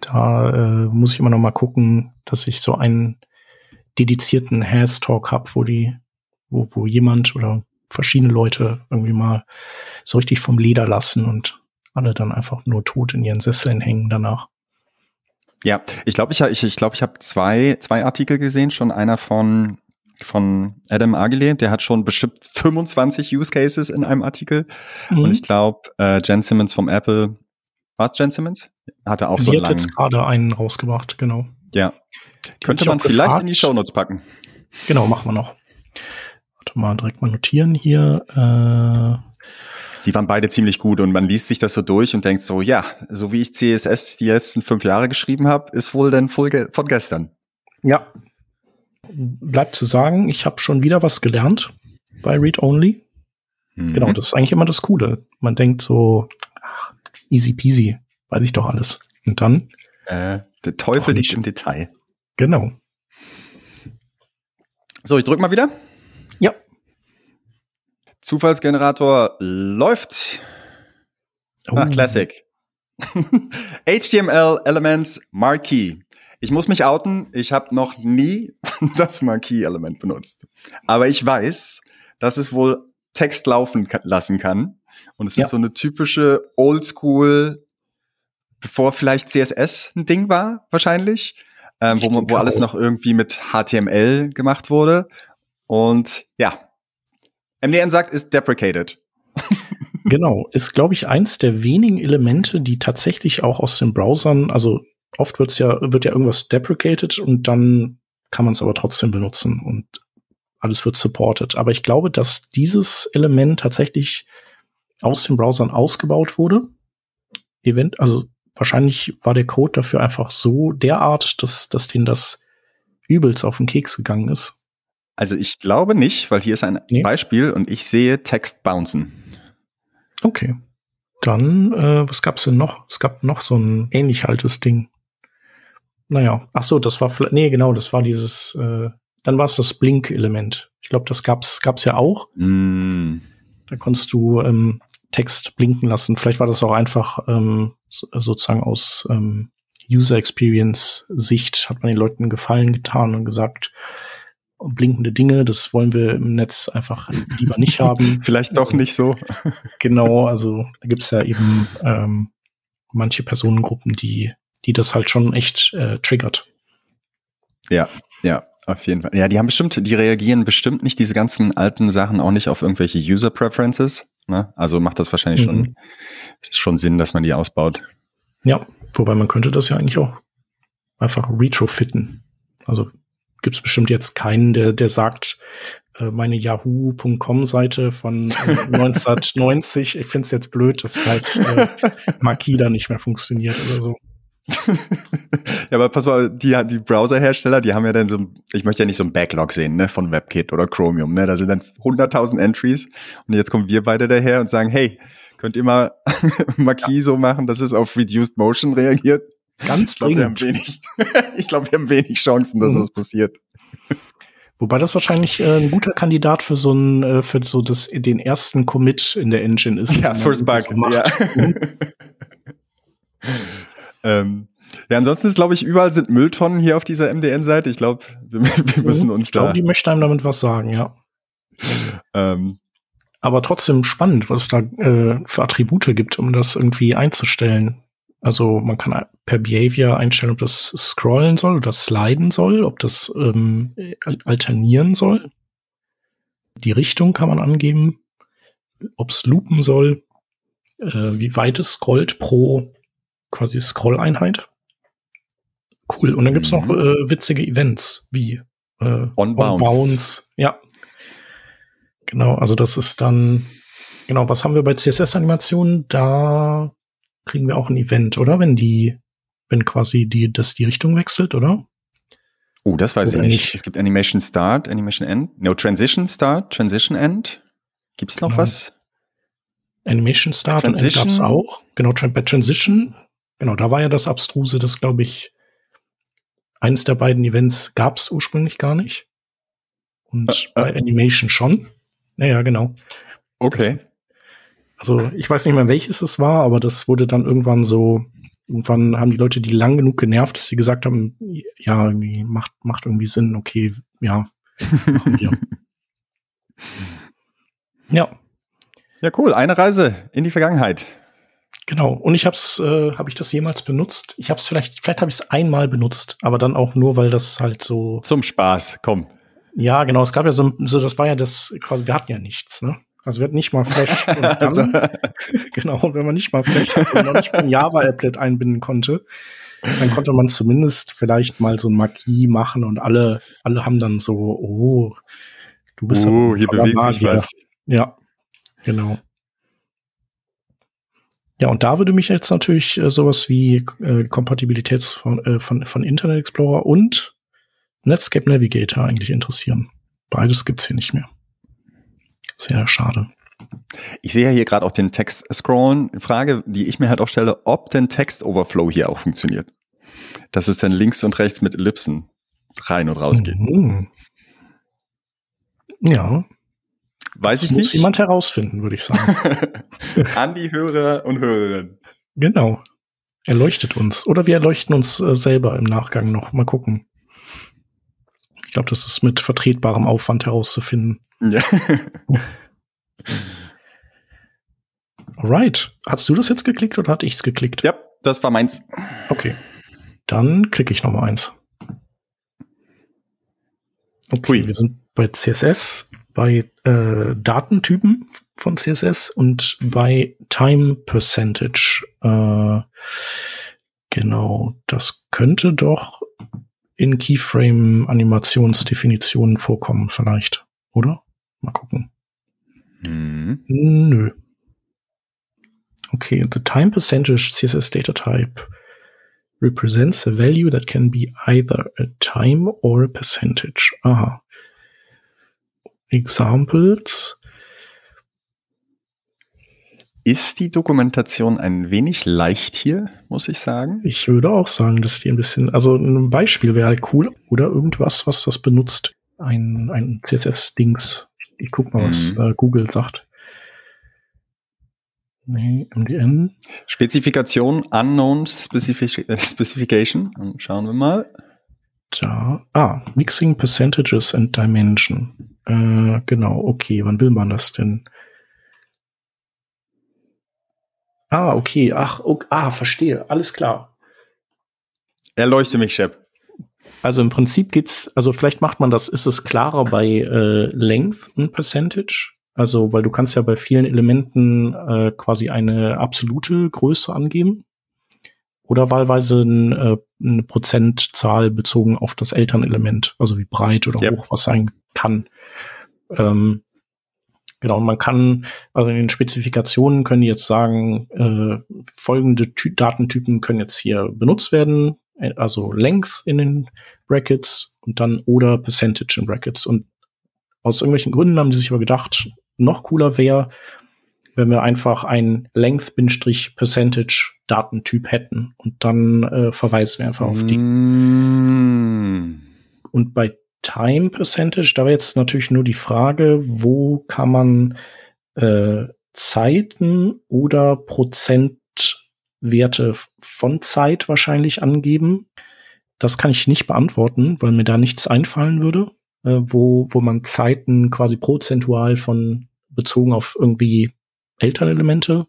Da äh, muss ich immer noch mal gucken, dass ich so einen dedizierten Has-Talk habe, wo die, wo, wo jemand oder verschiedene Leute irgendwie mal so richtig vom Leder lassen und alle dann einfach nur tot in ihren Sesseln hängen danach. Ja, ich glaube, ich, ich, ich, glaub, ich habe zwei, zwei Artikel gesehen, schon einer von, von Adam Agile, der hat schon bestimmt 25 Use Cases in einem Artikel. Mhm. Und ich glaube, äh, Jen Simmons vom Apple, war es Jen Simmons? Hatte auch Sie so einen hat jetzt gerade einen rausgebracht, genau. Ja. Die Könnte man vielleicht gefragt. in die Shownotes packen. Genau, machen wir noch. Warte mal, direkt mal notieren hier. Äh, die waren beide ziemlich gut und man liest sich das so durch und denkt so, ja, so wie ich CSS die letzten fünf Jahre geschrieben habe, ist wohl dann von gestern. Ja. Bleibt zu sagen, ich habe schon wieder was gelernt bei Read Only. Mhm. Genau, das ist eigentlich immer das Coole. Man denkt so, easy peasy, weiß ich doch alles. Und dann? Äh, der Teufel liegt im Detail. Genau. So, ich drück mal wieder. Ja. Zufallsgenerator läuft. Oh. Ah, Classic. HTML Elements Marquee. Ich muss mich outen, ich habe noch nie das Marquee-Element benutzt. Aber ich weiß, dass es wohl Text laufen lassen kann. Und es ja. ist so eine typische Oldschool, bevor vielleicht CSS ein Ding war, wahrscheinlich, ähm, wo, wo alles noch irgendwie mit HTML gemacht wurde. Und ja, MDN sagt, ist deprecated. genau, ist, glaube ich, eins der wenigen Elemente, die tatsächlich auch aus den Browsern, also oft wird's ja, wird ja irgendwas deprecated und dann kann man es aber trotzdem benutzen und alles wird supported. Aber ich glaube, dass dieses Element tatsächlich aus den Browsern ausgebaut wurde. Event, also wahrscheinlich war der Code dafür einfach so derart, dass, dass denen das übelst auf den Keks gegangen ist. Also ich glaube nicht, weil hier ist ein nee. Beispiel und ich sehe Text bouncen. Okay. Dann, äh, was gab's denn noch? Es gab noch so ein ähnlich altes Ding. Naja, ach so, das war, nee, genau, das war dieses, äh, dann war es das Blink-Element. Ich glaube, das gab's, gab's ja auch. Mm. Da konntest du ähm, Text blinken lassen. Vielleicht war das auch einfach ähm, sozusagen aus ähm, User Experience Sicht hat man den Leuten Gefallen getan und gesagt, blinkende Dinge, das wollen wir im Netz einfach lieber nicht haben. Vielleicht doch nicht so. genau, also da gibt's ja eben ähm, manche Personengruppen, die, die das halt schon echt äh, triggert. Ja, ja, auf jeden Fall. Ja, die haben bestimmt, die reagieren bestimmt nicht diese ganzen alten Sachen auch nicht auf irgendwelche User Preferences. Ne? Also macht das wahrscheinlich mhm. schon, schon Sinn, dass man die ausbaut. Ja, wobei man könnte das ja eigentlich auch einfach retrofitten. Also gibt es bestimmt jetzt keinen, der, der sagt, äh, meine Yahoo.com-Seite von äh, 1990, ich finde es jetzt blöd, dass halt äh, Makida nicht mehr funktioniert oder so. Ja, aber pass mal, die, die Browser-Hersteller, die haben ja dann so, ich möchte ja nicht so ein Backlog sehen, ne, von WebKit oder Chromium, ne, da sind dann 100.000 Entries und jetzt kommen wir beide daher und sagen, hey, könnt ihr mal Marquis so machen, dass es auf Reduced Motion reagiert? Ganz ich glaub. Wir wenig, ich glaube, wir haben wenig Chancen, dass mhm. das passiert. Wobei das wahrscheinlich äh, ein guter Kandidat für so ein, äh, für so das, den ersten Commit in der Engine ist. Ja, First Bug. So ja. Mhm. ähm, ja, ansonsten ist, glaube ich, überall sind Mülltonnen hier auf dieser MDN-Seite. Ich glaube, wir, wir, müssen uns ich glaub, da. Die möchten einem damit was sagen, ja. ähm. Aber trotzdem spannend, was es da äh, für Attribute gibt, um das irgendwie einzustellen. Also man kann per Behavior einstellen, ob das scrollen soll oder sliden soll, ob das ähm, alternieren soll. Die Richtung kann man angeben, ob es loopen soll, äh, wie weit es scrollt pro quasi Scroll-Einheit. Cool. Und dann gibt's mhm. noch äh, witzige Events wie äh, On Bounce. On Bounce. Ja. Genau, also das ist dann, genau, was haben wir bei CSS-Animationen? Da kriegen wir auch ein Event, oder? Wenn die, wenn quasi die, das die Richtung wechselt, oder? Oh, das weiß oder ich nicht. nicht. Es gibt Animation Start, Animation End. No, Transition Start, Transition End. Gibt's noch genau. was? Animation Start Transition. und End gab's auch. Genau, bei Transition, genau, da war ja das Abstruse, das glaube ich, eines der beiden Events gab's ursprünglich gar nicht. Und äh, bei. Animation schon. Naja, genau. Okay. Also ich weiß nicht mehr, welches es war, aber das wurde dann irgendwann so, irgendwann haben die Leute die lang genug genervt, dass sie gesagt haben, ja, irgendwie macht, macht irgendwie Sinn, okay, ja, machen wir. ja. Ja, cool. Eine Reise in die Vergangenheit. Genau. Und ich hab's, äh, habe ich das jemals benutzt? Ich habe es vielleicht, vielleicht habe ich es einmal benutzt, aber dann auch nur, weil das halt so zum Spaß. Komm. Ja, genau. Es gab ja so, so das war ja das, quasi, wir hatten ja nichts, ne? Also wird nicht mal Flash und dann, also. genau, wenn man nicht mal Flash und noch nicht mal ein Java-Applet einbinden konnte, dann konnte man zumindest vielleicht mal so ein Marquis machen und alle, alle haben dann so, oh, du bist Oh, hier bewegt Magier. sich was. Ja, genau. Ja, und da würde mich jetzt natürlich äh, sowas wie äh, Kompatibilität von, äh, von, von Internet Explorer und Netscape Navigator eigentlich interessieren. Beides gibt's hier nicht mehr. Sehr schade. Ich sehe ja hier gerade auch den Text scrollen. Frage, die ich mir halt auch stelle, ob denn Text Overflow hier auch funktioniert. Dass es dann links und rechts mit Ellipsen rein und raus geht. Mhm. Ja. Weiß das ich muss nicht. jemand herausfinden, würde ich sagen. An die Hörer und Hörerinnen. Genau. Erleuchtet uns. Oder wir erleuchten uns äh, selber im Nachgang noch. Mal gucken. Ich glaube, das ist mit vertretbarem Aufwand herauszufinden. Ja. Alright. Hast du das jetzt geklickt oder hatte ich es geklickt? Ja, das war meins. Okay. Dann klicke ich noch mal eins. Okay, Hui. wir sind bei CSS, bei äh, Datentypen von CSS und bei Time Percentage. Äh, genau, das könnte doch in Keyframe-Animationsdefinitionen vorkommen, vielleicht, oder? Mal gucken. Mhm. Nö. Okay, the time percentage CSS data type represents a value that can be either a time or a percentage. Aha. Examples. Ist die Dokumentation ein wenig leicht hier, muss ich sagen? Ich würde auch sagen, dass die ein bisschen, also ein Beispiel wäre halt cool oder irgendwas, was das benutzt. ein, ein CSS-Dings. Ich, ich guck mal, was mhm. äh, Google sagt. Nee, MDN. Spezifikation, Unknown Specific äh, Specification. Und schauen wir mal. Da. Ah, Mixing Percentages and Dimension. Äh, genau, okay. Wann will man das denn? Ah, okay. Ach, okay. ah, verstehe. Alles klar. Erleuchte mich, Shep. Also im Prinzip geht's, also vielleicht macht man das, ist es klarer bei äh, Length und Percentage? Also, weil du kannst ja bei vielen Elementen äh, quasi eine absolute Größe angeben. Oder wahlweise ein, äh, eine Prozentzahl bezogen auf das Elternelement, also wie breit oder yep. hoch was sein kann. Ähm, genau, und man kann, also in den Spezifikationen können die jetzt sagen, äh, folgende Ty Datentypen können jetzt hier benutzt werden, äh, also Length in den Brackets und dann oder Percentage in Brackets. Und aus irgendwelchen Gründen haben die sich aber gedacht, noch cooler wäre, wenn wir einfach ein Length-Percentage Datentyp hätten und dann äh, verweisen wir einfach auf die. Mm. Und bei Time Percentage, da wäre jetzt natürlich nur die Frage, wo kann man äh, Zeiten oder Prozentwerte von Zeit wahrscheinlich angeben. Das kann ich nicht beantworten, weil mir da nichts einfallen würde, äh, wo, wo man Zeiten quasi prozentual von bezogen auf irgendwie Elternelemente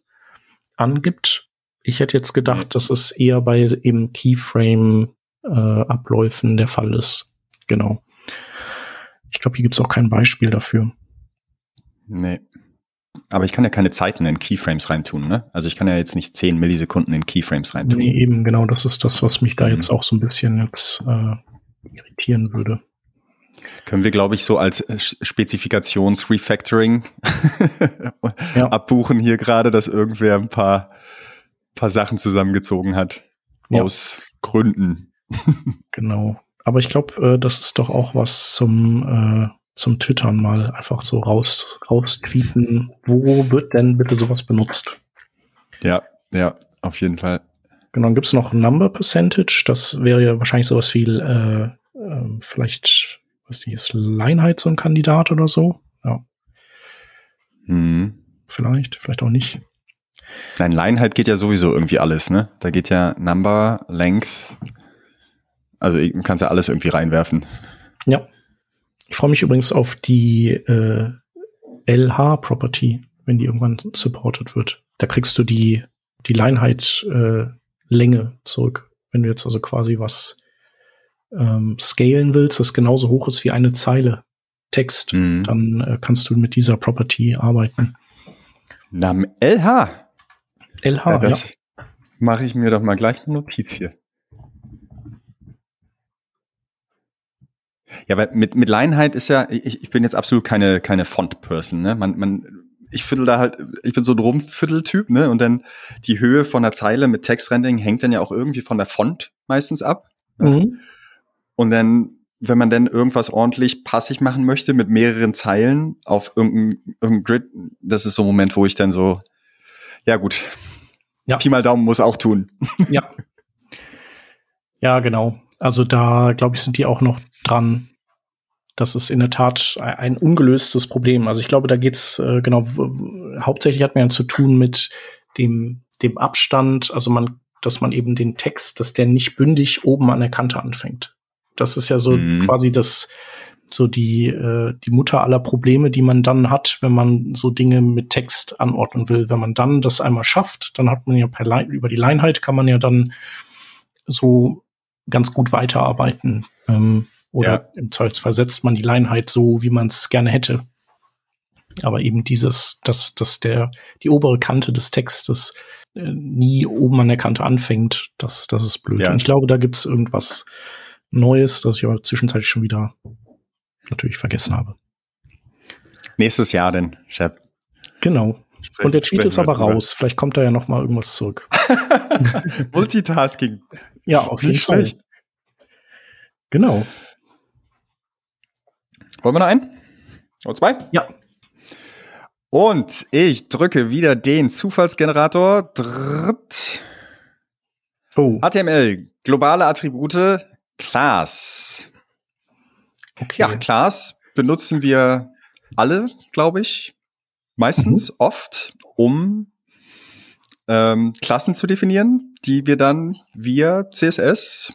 angibt. Ich hätte jetzt gedacht, dass es eher bei eben Keyframe-Abläufen äh, der Fall ist. Genau. Ich glaube, hier gibt es auch kein Beispiel dafür. Nee. Aber ich kann ja keine Zeiten in Keyframes reintun, ne? Also ich kann ja jetzt nicht 10 Millisekunden in Keyframes reintun. Nee, eben, genau, das ist das, was mich da mhm. jetzt auch so ein bisschen jetzt äh, irritieren würde. Können wir, glaube ich, so als äh, Spezifikations-Refactoring ja. abbuchen hier gerade, dass irgendwer ein paar, paar Sachen zusammengezogen hat. Ja. Aus Gründen. genau. Aber ich glaube, äh, das ist doch auch was zum, äh, zum Twittern mal einfach so raus, raus tweeten. Wo wird denn bitte sowas benutzt? Ja, ja, auf jeden Fall. Genau, dann gibt es noch Number Percentage. Das wäre ja wahrscheinlich sowas wie äh, äh, vielleicht, was die ist, Leinheit so ein Kandidat oder so. Ja. Hm. Vielleicht, vielleicht auch nicht. Nein, Leinheit geht ja sowieso irgendwie alles, ne? Da geht ja Number, Length, also du kannst ja alles irgendwie reinwerfen. Ja. Ich freue mich übrigens auf die äh, LH-Property, wenn die irgendwann supported wird. Da kriegst du die, die Leinheit-Länge äh, zurück. Wenn du jetzt also quasi was ähm, scalen willst, das genauso hoch ist wie eine Zeile Text, mhm. dann äh, kannst du mit dieser Property arbeiten. Namen LH. LH, ja. Das ja. mache ich mir doch mal gleich eine Notiz hier. Ja, weil mit, mit Leinheit ist ja, ich, ich bin jetzt absolut keine, keine Font-Person, ne? Man, man, ich viertel da halt, ich bin so ein Rumviertel-Typ, ne? Und dann die Höhe von der Zeile mit Textrendering hängt dann ja auch irgendwie von der Font meistens ab. Ne? Mhm. Und dann, wenn man dann irgendwas ordentlich passig machen möchte mit mehreren Zeilen auf irgendein, irgendein Grid, das ist so ein Moment, wo ich dann so, ja gut, ja. Pi mal Daumen muss auch tun. Ja. Ja, genau. Also da, glaube ich, sind die auch noch dran. Das ist in der Tat ein ungelöstes Problem. Also ich glaube, da geht's äh, genau, hauptsächlich hat man ja zu tun mit dem, dem Abstand, also man, dass man eben den Text, dass der nicht bündig oben an der Kante anfängt. Das ist ja so mhm. quasi das, so die, äh, die Mutter aller Probleme, die man dann hat, wenn man so Dinge mit Text anordnen will. Wenn man dann das einmal schafft, dann hat man ja per Line, über die Leinheit kann man ja dann so ganz gut weiterarbeiten. Ähm, oder ja. im Zweifelsfall setzt man die Leinheit so, wie man es gerne hätte. Aber eben dieses, dass, dass der, die obere Kante des Textes äh, nie oben an der Kante anfängt, das, das ist blöd. Ja. Und ich glaube, da gibt es irgendwas Neues, das ich aber zwischenzeitlich schon wieder natürlich vergessen habe. Nächstes Jahr denn, Shep. Genau. Sprech, Und der Tweet ist aber raus. Vielleicht kommt da ja noch mal irgendwas zurück. Multitasking. Ja, auf jeden Fall. Schlecht. Genau. Wollen wir noch einen? Oder zwei? Ja. Und ich drücke wieder den Zufallsgenerator. Dritt. Oh. HTML, globale Attribute, Class. Okay. Ja, Class benutzen wir alle, glaube ich, meistens mhm. oft, um ähm, Klassen zu definieren, die wir dann via CSS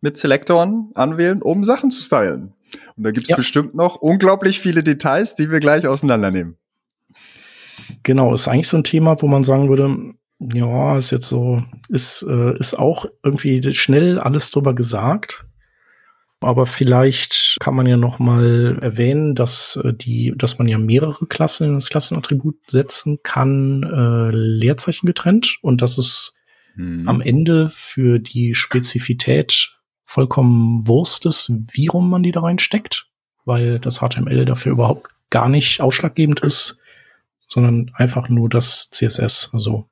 mit Selektoren anwählen, um Sachen zu stylen. Und da gibt es ja. bestimmt noch unglaublich viele Details, die wir gleich auseinandernehmen. Genau, ist eigentlich so ein Thema, wo man sagen würde, ja, ist jetzt so, ist, äh, ist auch irgendwie schnell alles drüber gesagt. Aber vielleicht kann man ja noch mal erwähnen, dass äh, die, dass man ja mehrere Klassen in das Klassenattribut setzen kann, äh, Leerzeichen getrennt und dass es hm. am Ende für die Spezifität vollkommen Wurst ist, wie rum man die da reinsteckt, weil das HTML dafür überhaupt gar nicht ausschlaggebend ist, sondern einfach nur das CSS. Also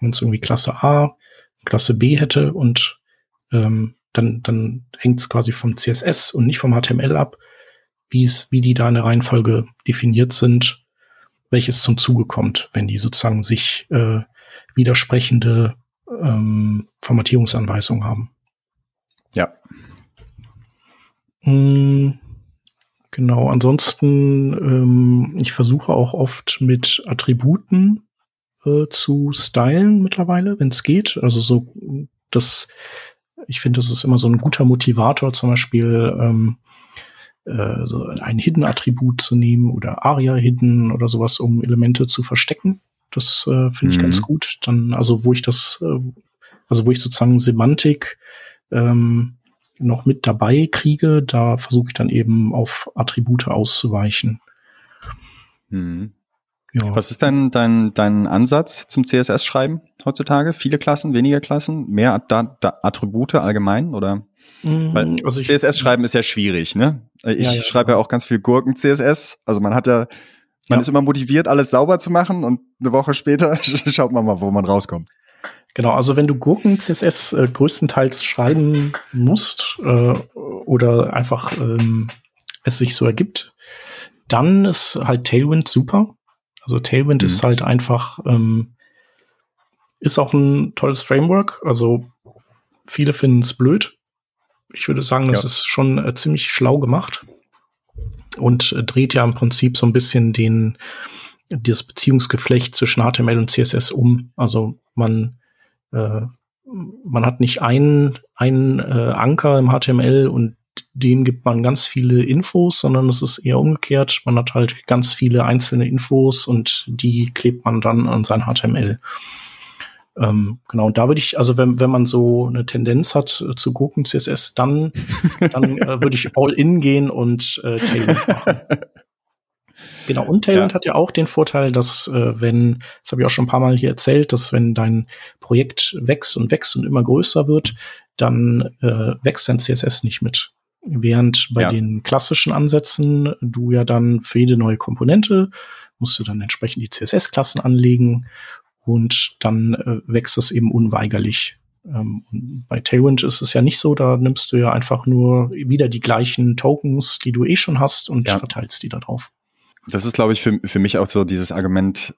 wenn es irgendwie Klasse A, Klasse B hätte und ähm, dann, dann hängt es quasi vom CSS und nicht vom HTML ab, wie es, wie die da in der Reihenfolge definiert sind, welches zum Zuge kommt, wenn die sozusagen sich äh, widersprechende ähm, Formatierungsanweisungen haben. Ja. Mm, genau, ansonsten, ähm, ich versuche auch oft mit Attributen äh, zu stylen mittlerweile, wenn es geht. Also so das, ich finde, das ist immer so ein guter Motivator, zum Beispiel ähm, äh, so ein Hidden-Attribut zu nehmen oder Aria-Hidden oder sowas, um Elemente zu verstecken. Das äh, finde ich mhm. ganz gut. Dann, also wo ich das, äh, also wo ich sozusagen Semantik ähm, noch mit dabei kriege, da versuche ich dann eben auf Attribute auszuweichen. Mhm. Ja. Was ist dein, dein, dein Ansatz zum CSS-Schreiben heutzutage? Viele Klassen, weniger Klassen, mehr da, da Attribute allgemein oder? Mhm, Weil also CSS-Schreiben ist ja schwierig, ne? Ich ja, ja, schreibe ja auch ganz viel Gurken-CSS. Also man hat ja, man ist immer motiviert, alles sauber zu machen und eine Woche später schaut man mal, wo man rauskommt. Genau, also wenn du Gurken CSS äh, größtenteils schreiben musst äh, oder einfach ähm, es sich so ergibt, dann ist halt Tailwind super. Also Tailwind mhm. ist halt einfach, ähm, ist auch ein tolles Framework. Also viele finden es blöd. Ich würde sagen, das ja. ist schon äh, ziemlich schlau gemacht und äh, dreht ja im Prinzip so ein bisschen den das Beziehungsgeflecht zwischen HTML und CSS um. Also man äh, man hat nicht einen, einen äh, Anker im HTML und dem gibt man ganz viele Infos, sondern es ist eher umgekehrt. Man hat halt ganz viele einzelne Infos und die klebt man dann an sein HTML. Ähm, genau, und da würde ich, also wenn, wenn man so eine Tendenz hat äh, zu gucken CSS, dann, dann äh, würde ich all in gehen und äh, Tailwind machen. Genau, und Tailwind ja. hat ja auch den Vorteil, dass äh, wenn, das habe ich auch schon ein paar Mal hier erzählt, dass wenn dein Projekt wächst und wächst und immer größer wird, dann äh, wächst dein CSS nicht mit. Während bei ja. den klassischen Ansätzen du ja dann für jede neue Komponente musst du dann entsprechend die CSS-Klassen anlegen und dann äh, wächst es eben unweigerlich. Ähm, bei Tailwind ist es ja nicht so, da nimmst du ja einfach nur wieder die gleichen Tokens, die du eh schon hast und ja. verteilst die da drauf. Das ist, glaube ich, für, für mich auch so dieses Argument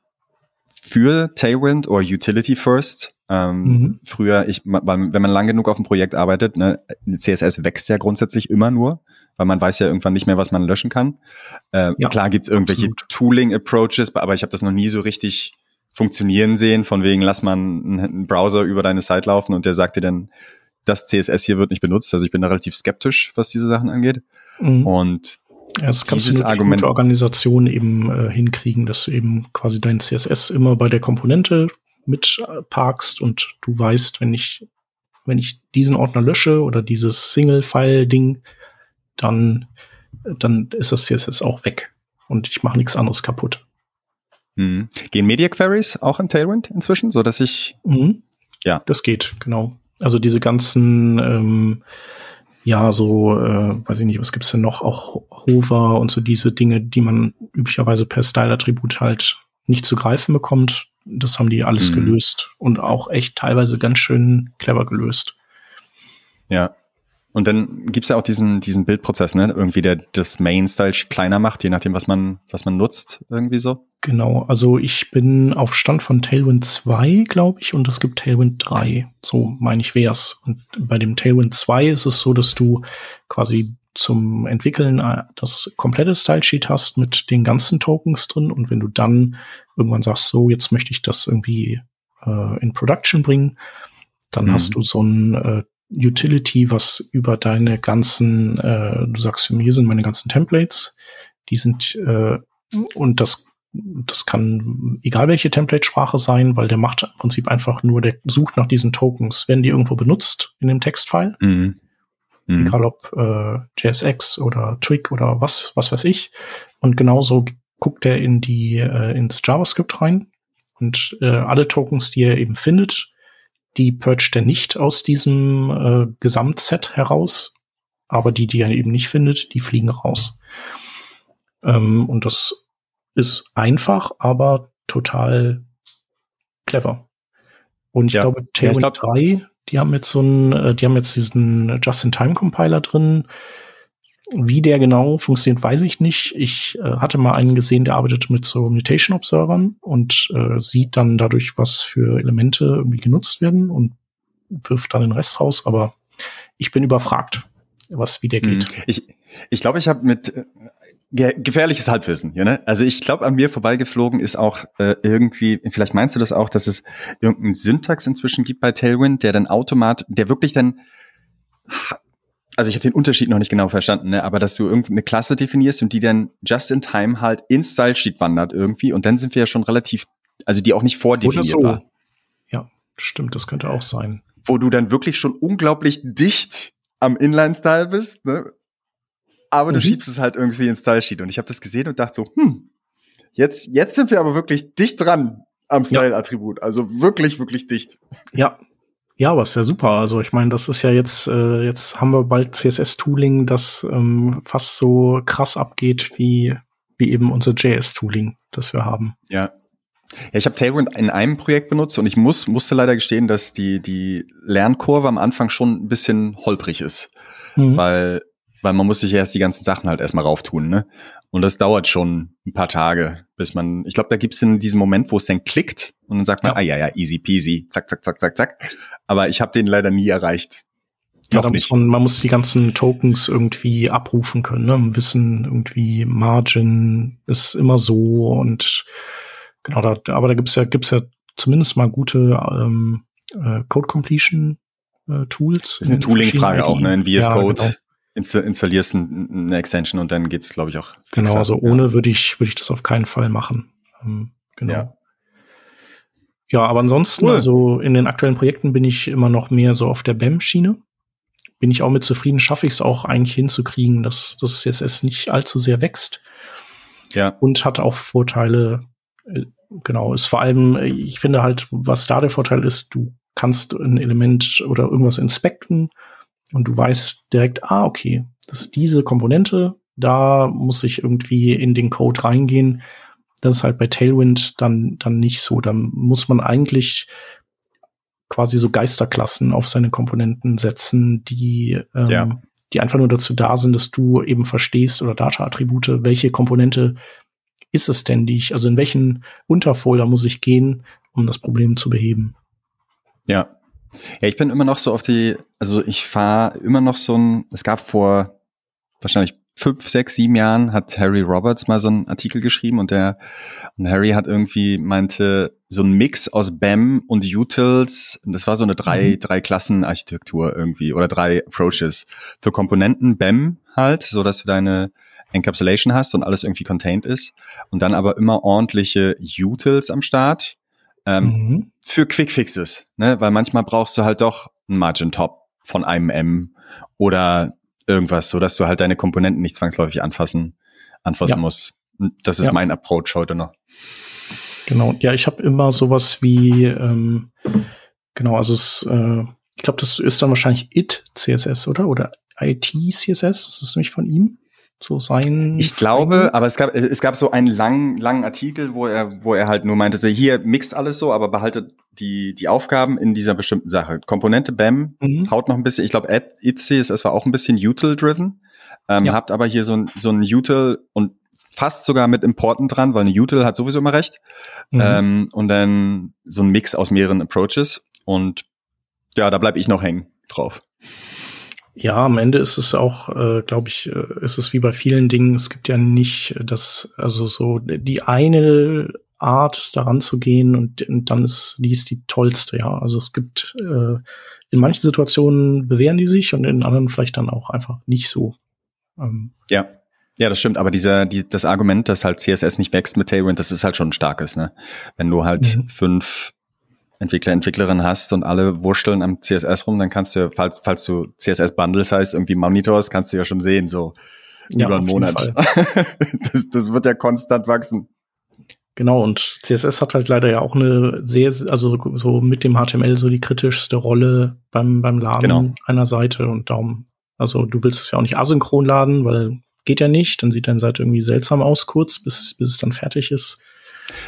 für Tailwind oder Utility First. Ähm, mhm. Früher, ich, wenn man lang genug auf einem Projekt arbeitet, ne, CSS wächst ja grundsätzlich immer nur, weil man weiß ja irgendwann nicht mehr, was man löschen kann. Äh, ja, klar gibt's irgendwelche Tooling-Approaches, aber ich habe das noch nie so richtig funktionieren sehen, von wegen, lass mal einen Browser über deine Site laufen und der sagt dir dann, das CSS hier wird nicht benutzt. Also ich bin da relativ skeptisch, was diese Sachen angeht. Mhm. Und ja, das kannst dieses du mit Argument Organisation eben äh, hinkriegen, dass du eben quasi dein CSS immer bei der Komponente mitparkst und du weißt, wenn ich, wenn ich diesen Ordner lösche oder dieses Single-File-Ding, dann, dann ist das CSS auch weg und ich mache nichts anderes kaputt. Mhm. Gehen Media Queries auch in Tailwind inzwischen, so dass ich mhm. ja das geht genau. Also diese ganzen ähm, ja, so, äh, weiß ich nicht, was gibt's denn noch? Auch Hover und so diese Dinge, die man üblicherweise per Style-Attribut halt nicht zu greifen bekommt. Das haben die alles mhm. gelöst und auch echt teilweise ganz schön clever gelöst. Ja. Und dann gibt's ja auch diesen, diesen Bildprozess, ne? Irgendwie, der das Main-Style kleiner macht, je nachdem, was man, was man nutzt, irgendwie so. Genau, also ich bin auf Stand von Tailwind 2, glaube ich, und es gibt Tailwind 3. So meine ich wär's. Und bei dem Tailwind 2 ist es so, dass du quasi zum Entwickeln äh, das komplette Stylesheet hast mit den ganzen Tokens drin und wenn du dann irgendwann sagst, so jetzt möchte ich das irgendwie äh, in Production bringen, dann mhm. hast du so ein äh, Utility, was über deine ganzen, äh, du sagst, mir sind meine ganzen Templates, die sind äh, und das das kann egal welche Template-Sprache sein, weil der macht im Prinzip einfach nur, der sucht nach diesen Tokens. Werden die irgendwo benutzt in dem Textfile? Mhm. Mhm. Egal ob äh, JSX oder Twig oder was, was weiß ich. Und genauso guckt er in die, äh, ins JavaScript rein und äh, alle Tokens, die er eben findet, die purgt er nicht aus diesem äh, Gesamtset heraus, aber die, die er eben nicht findet, die fliegen raus. Ähm, und das ist einfach, aber total clever. Und ich ja. glaube, Tailwind ja, glaub 3, die haben jetzt so einen, äh, die haben jetzt diesen Just-in-Time-Compiler drin. Wie der genau funktioniert, weiß ich nicht. Ich äh, hatte mal einen gesehen, der arbeitet mit so Mutation-Observern und äh, sieht dann dadurch, was für Elemente irgendwie genutzt werden und wirft dann den Rest raus. Aber ich bin überfragt was wie der geht. Mhm. Ich ich glaube, ich habe mit äh, gefährliches Halbwissen. Ja, ne? Also ich glaube, an mir vorbeigeflogen ist auch äh, irgendwie, vielleicht meinst du das auch, dass es irgendeinen Syntax inzwischen gibt bei Tailwind, der dann automatisch, der wirklich dann also ich habe den Unterschied noch nicht genau verstanden, ne? aber dass du irgendeine Klasse definierst und die dann just in time halt ins Style Sheet wandert irgendwie und dann sind wir ja schon relativ, also die auch nicht vordefiniert so. war. Ja, stimmt, das könnte auch sein. Wo du dann wirklich schon unglaublich dicht am Inline-Style bist, ne? aber mhm. du schiebst es halt irgendwie ins Style-Sheet. Und ich habe das gesehen und dachte so, hm, jetzt, jetzt sind wir aber wirklich dicht dran am Style-Attribut. Also wirklich, wirklich dicht. Ja. Ja, aber ist ja super. Also ich meine, das ist ja jetzt, äh, jetzt haben wir bald CSS-Tooling, das ähm, fast so krass abgeht wie, wie eben unser JS-Tooling, das wir haben. Ja, ja, ich habe Tailwind in einem Projekt benutzt und ich muss, musste leider gestehen, dass die, die Lernkurve am Anfang schon ein bisschen holprig ist. Mhm. Weil, weil man muss sich erst die ganzen Sachen halt erstmal rauftun, ne? Und das dauert schon ein paar Tage, bis man, ich glaube, da gibt's in diesem Moment, wo es dann klickt und dann sagt man, ja. ah ja, ja, easy peasy, zack, zack, zack, zack, zack. Aber ich habe den leider nie erreicht. Ja, da muss man, man muss die ganzen Tokens irgendwie abrufen können, ne? Wissen irgendwie Margin ist immer so und Genau, da, aber da gibt's ja, gibt's ja zumindest mal gute ähm, äh, Code Completion äh, Tools. Ist eine Tooling-Frage auch, ne? In VS ja, Code genau. insta installierst eine Extension und dann geht's, glaube ich, auch. Genau, also ohne ja. würde ich, würde ich das auf keinen Fall machen. Ähm, genau. Ja. ja, aber ansonsten, cool. also in den aktuellen Projekten bin ich immer noch mehr so auf der BEM-Schiene. Bin ich auch mit zufrieden, schaffe ich es auch eigentlich hinzukriegen, dass das CSS nicht allzu sehr wächst. Ja. Und hat auch Vorteile, äh, genau, ist vor allem, äh, ich finde halt, was da der Vorteil ist, du kannst ein Element oder irgendwas inspekten und du weißt direkt, ah, okay, das ist diese Komponente, da muss ich irgendwie in den Code reingehen. Das ist halt bei Tailwind dann, dann nicht so. Da muss man eigentlich quasi so Geisterklassen auf seine Komponenten setzen, die, ähm, ja. die einfach nur dazu da sind, dass du eben verstehst oder Data-Attribute, welche Komponente ist es denn, die ich, also in welchen Unterfolder muss ich gehen, um das Problem zu beheben? Ja. Ja, ich bin immer noch so auf die, also ich fahre immer noch so ein, es gab vor wahrscheinlich fünf, sechs, sieben Jahren hat Harry Roberts mal so einen Artikel geschrieben und der und Harry hat irgendwie meinte so ein Mix aus BAM und Utils. Das war so eine drei mhm. drei Klassen Architektur irgendwie oder drei Approaches für Komponenten BAM halt, so dass du deine Encapsulation hast und alles irgendwie contained ist. Und dann aber immer ordentliche Utils am Start ähm, mhm. für Quickfixes. Ne? Weil manchmal brauchst du halt doch ein Margin Top von einem M oder irgendwas, so dass du halt deine Komponenten nicht zwangsläufig anfassen, anfassen ja. musst. Das ist ja. mein Approach heute noch. Genau, ja, ich habe immer sowas wie, ähm, genau, also es, äh, ich glaube, das ist dann wahrscheinlich IT CSS, oder? Oder IT CSS, das ist nämlich von ihm so sein. Ich glaube, aber es gab, es gab so einen langen, langen Artikel, wo er, wo er halt nur meinte, so hier mixt alles so, aber behaltet die, die Aufgaben in dieser bestimmten Sache. Komponente BAM mhm. haut noch ein bisschen, ich glaube, es war auch ein bisschen util-driven. Ähm, ja. Habt aber hier so ein, so ein Util und fast sogar mit Importen dran, weil eine Util hat sowieso immer recht. Mhm. Ähm, und dann so ein Mix aus mehreren Approaches. Und ja, da bleib ich noch hängen drauf. Ja, am Ende ist es auch, äh, glaube ich, äh, ist es wie bei vielen Dingen, es gibt ja nicht das, also so die eine Art daran zu gehen und, und dann ist dies die tollste, ja. Also es gibt äh, in manchen Situationen bewähren die sich und in anderen vielleicht dann auch einfach nicht so. Ähm. Ja. Ja, das stimmt, aber dieser, die, das Argument, dass halt CSS nicht wächst mit Tailwind, das ist halt schon ein starkes, ne? Wenn du halt mhm. fünf Entwickler, Entwicklerinnen hast und alle wursteln am CSS rum, dann kannst du, falls, falls du CSS Bundles heißt, irgendwie Monitors, kannst du ja schon sehen, so ja, über einen Monat. das, das wird ja konstant wachsen. Genau, und CSS hat halt leider ja auch eine sehr, also so mit dem HTML so die kritischste Rolle beim, beim Laden genau. einer Seite und darum, also du willst es ja auch nicht asynchron laden, weil geht ja nicht, dann sieht deine Seite irgendwie seltsam aus kurz, bis, bis es dann fertig ist.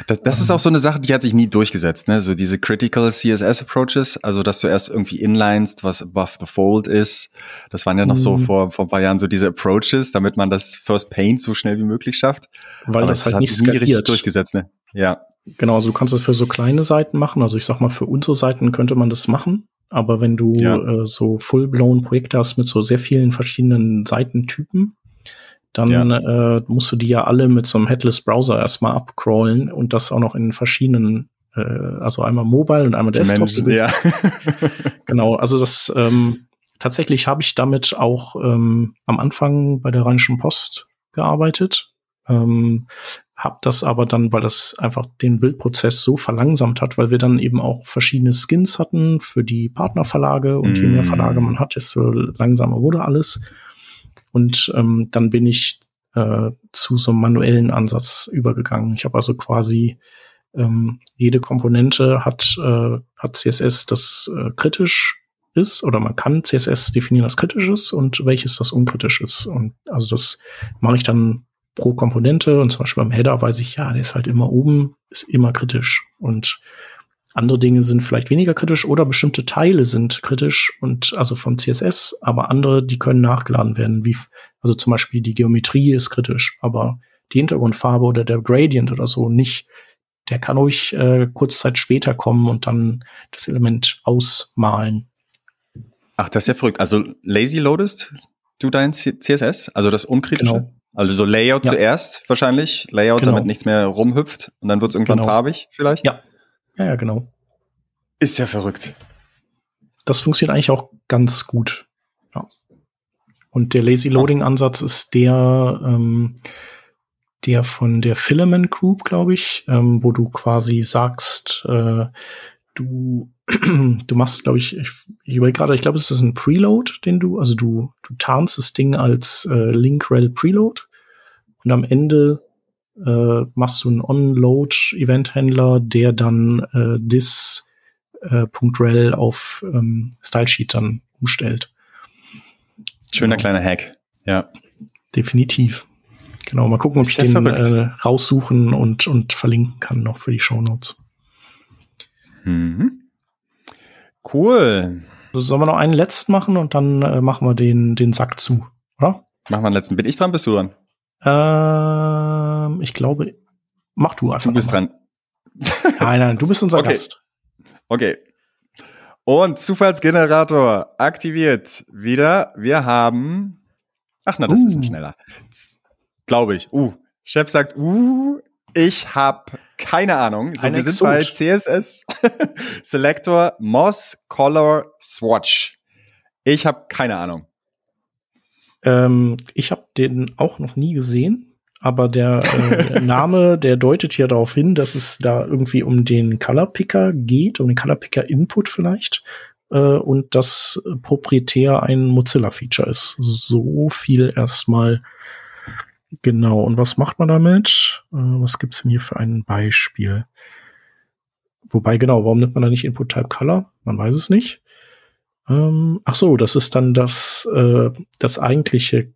Das, das ist auch so eine Sache, die hat sich nie durchgesetzt, ne? So diese Critical CSS Approaches, also dass du erst irgendwie inlinest, was above the fold ist. Das waren ja noch so mhm. vor, vor ein paar Jahren so diese Approaches, damit man das First Paint so schnell wie möglich schafft. Weil Aber das, das halt hat nicht sich nie richtig durchgesetzt, ne? Ja. Genau, also du kannst das für so kleine Seiten machen. Also ich sag mal, für unsere Seiten könnte man das machen. Aber wenn du ja. äh, so full-blown Projekte hast mit so sehr vielen verschiedenen Seitentypen, dann ja. äh, musst du die ja alle mit so einem Headless Browser erstmal abcrawlen und das auch noch in verschiedenen, äh, also einmal Mobile und einmal Desktop. Menschen, ja. genau, also das ähm, tatsächlich habe ich damit auch ähm, am Anfang bei der Rheinischen Post gearbeitet. Ähm, hab das aber dann, weil das einfach den Bildprozess so verlangsamt hat, weil wir dann eben auch verschiedene Skins hatten für die Partnerverlage und mm. je mehr Verlage man hat, desto langsamer wurde alles. Und ähm, dann bin ich äh, zu so einem manuellen Ansatz übergegangen. Ich habe also quasi ähm, jede Komponente hat, äh, hat CSS, das äh, kritisch ist, oder man kann CSS definieren als kritisch ist und welches das unkritisch ist. Und also das mache ich dann pro Komponente und zum Beispiel beim Header weiß ich, ja, der ist halt immer oben, ist immer kritisch. Und andere Dinge sind vielleicht weniger kritisch oder bestimmte Teile sind kritisch und also von CSS, aber andere, die können nachgeladen werden. Wie, also zum Beispiel die Geometrie ist kritisch, aber die Hintergrundfarbe oder der Gradient oder so nicht. Der kann ruhig äh, kurz Zeit später kommen und dann das Element ausmalen. Ach, das ist ja verrückt. Also lazy loadest du dein CSS, also das unkritische? Genau. Also so Layout ja. zuerst wahrscheinlich, Layout, genau. damit nichts mehr rumhüpft und dann wird es irgendwann genau. farbig vielleicht? Ja, ja, ja, genau. Ist ja verrückt. Das funktioniert eigentlich auch ganz gut. Ja. Und der Lazy Loading Ansatz ist der, ähm, der von der Filament Group, glaube ich, ähm, wo du quasi sagst, äh, du, du machst, glaube ich, ich, ich überlege gerade, ich glaube, es ist ein Preload, den du, also du, du tarnst das Ding als äh, Link-Rel Preload und am Ende äh, machst du einen On-Load-Event-Händler, der dann äh, this äh, .rel auf ähm, Stylesheet dann umstellt. Schöner genau. kleiner Hack, ja. Definitiv. Genau, mal gucken, ob ich den äh, raussuchen und, und verlinken kann noch für die Show Notes. Mhm. Cool. So, sollen wir noch einen letzten machen und dann äh, machen wir den, den Sack zu, oder? Machen wir einen letzten. Bin ich dran? Bist du dran? Ähm, ich glaube, mach du einfach. Du bist dran. Nein, nein, du bist unser okay. Gast. Okay. Und Zufallsgenerator aktiviert wieder. Wir haben. Ach na, das uh. ist ein schneller. Glaube ich. Uh. Chef sagt, uh, ich habe keine Ahnung. So, wir sind bei CSS Selector Moss Color Swatch. Ich habe keine Ahnung. Ähm, ich habe den auch noch nie gesehen, aber der äh, Name, der deutet ja darauf hin, dass es da irgendwie um den Color Picker geht, um den Color Picker Input vielleicht. Äh, und das proprietär ein Mozilla-Feature ist. So viel erstmal. Genau. Und was macht man damit? Äh, was gibt's denn hier für ein Beispiel? Wobei, genau, warum nimmt man da nicht Input Type Color? Man weiß es nicht. Ähm, ach so, das ist dann das, äh, das eigentliche.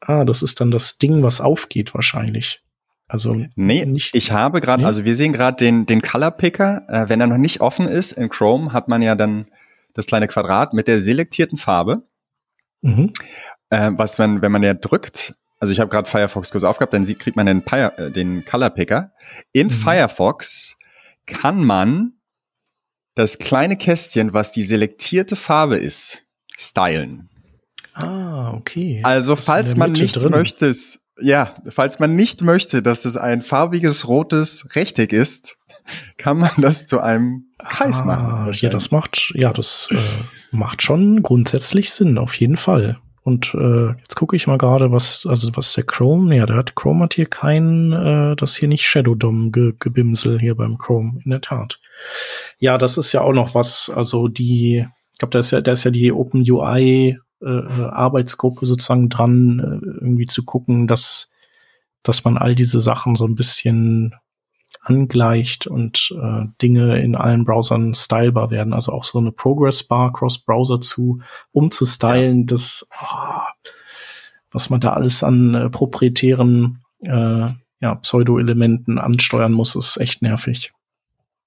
Ah, das ist dann das Ding, was aufgeht wahrscheinlich. Also nee, nicht, ich habe gerade, nee? also wir sehen gerade den den Color Picker. Äh, wenn er noch nicht offen ist in Chrome, hat man ja dann das kleine Quadrat mit der selektierten Farbe. Mhm. Äh, was man, wenn man ja drückt, also ich habe gerade Firefox kurz aufgehabt, dann sieht, kriegt man den, äh, den Color Picker. In mhm. Firefox kann man das kleine Kästchen, was die selektierte Farbe ist, stylen. Ah, okay. Also, falls man nicht drin. möchte, ja, falls man nicht möchte, dass es ein farbiges rotes Rechteck ist, kann man das zu einem Kreis ah, machen. Ja, das macht, ja, das äh, macht schon grundsätzlich Sinn, auf jeden Fall. Und äh, jetzt gucke ich mal gerade, was, also was der Chrome, ja, der hat Chrome hat hier kein, äh, das hier nicht Shadow DOM ge gebimsel hier beim Chrome, in der Tat. Ja, das ist ja auch noch was, also die, ich glaube, da ist ja, da ist ja die Open UI äh, Arbeitsgruppe sozusagen dran, äh, irgendwie zu gucken, dass, dass man all diese Sachen so ein bisschen angleicht und äh, Dinge in allen Browsern stylbar werden. Also auch so eine Progress Bar Cross-Browser zu umzustylen, ja. das, oh, was man da alles an äh, proprietären äh, ja, Pseudo-Elementen ansteuern muss, ist echt nervig.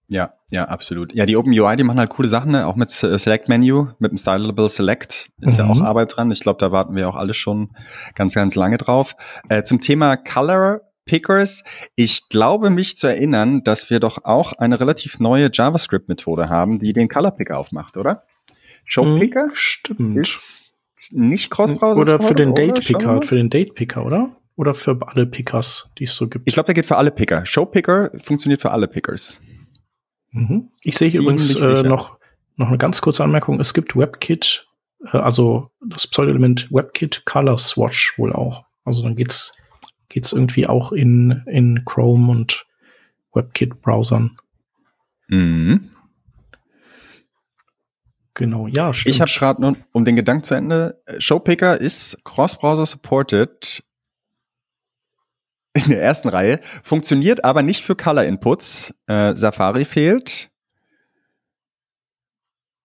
Ja, ja, absolut. Ja, die Open UI, die machen halt coole Sachen, ne? auch mit Select Menu, mit dem Stylable Select ist mhm. ja auch mhm. Arbeit dran. Ich glaube, da warten wir auch alle schon ganz, ganz lange drauf. Äh, zum Thema Color Pickers. Ich glaube mich zu erinnern, dass wir doch auch eine relativ neue JavaScript-Methode haben, die den Color Picker aufmacht, oder? Show Picker? Hm, stimmt. Ist nicht Cross-Browser. Oder für den Date Picker, für den Date Picker, oder? Oder für alle Pickers, die es so gibt? Ich glaube, der geht für alle Picker. Show Picker funktioniert für alle Pickers. Mhm. Ich sehe übrigens äh, noch, noch eine ganz kurze Anmerkung. Es gibt WebKit, äh, also das Pseudo-Element WebKit Color Swatch wohl auch. Also dann geht's geht's irgendwie auch in, in Chrome und WebKit-Browsern. Mhm. Genau, ja, stimmt. Ich habe gerade nur, um den Gedanken zu Ende, Showpicker ist Cross-Browser supported in der ersten Reihe, funktioniert aber nicht für Color-Inputs. Äh, Safari fehlt.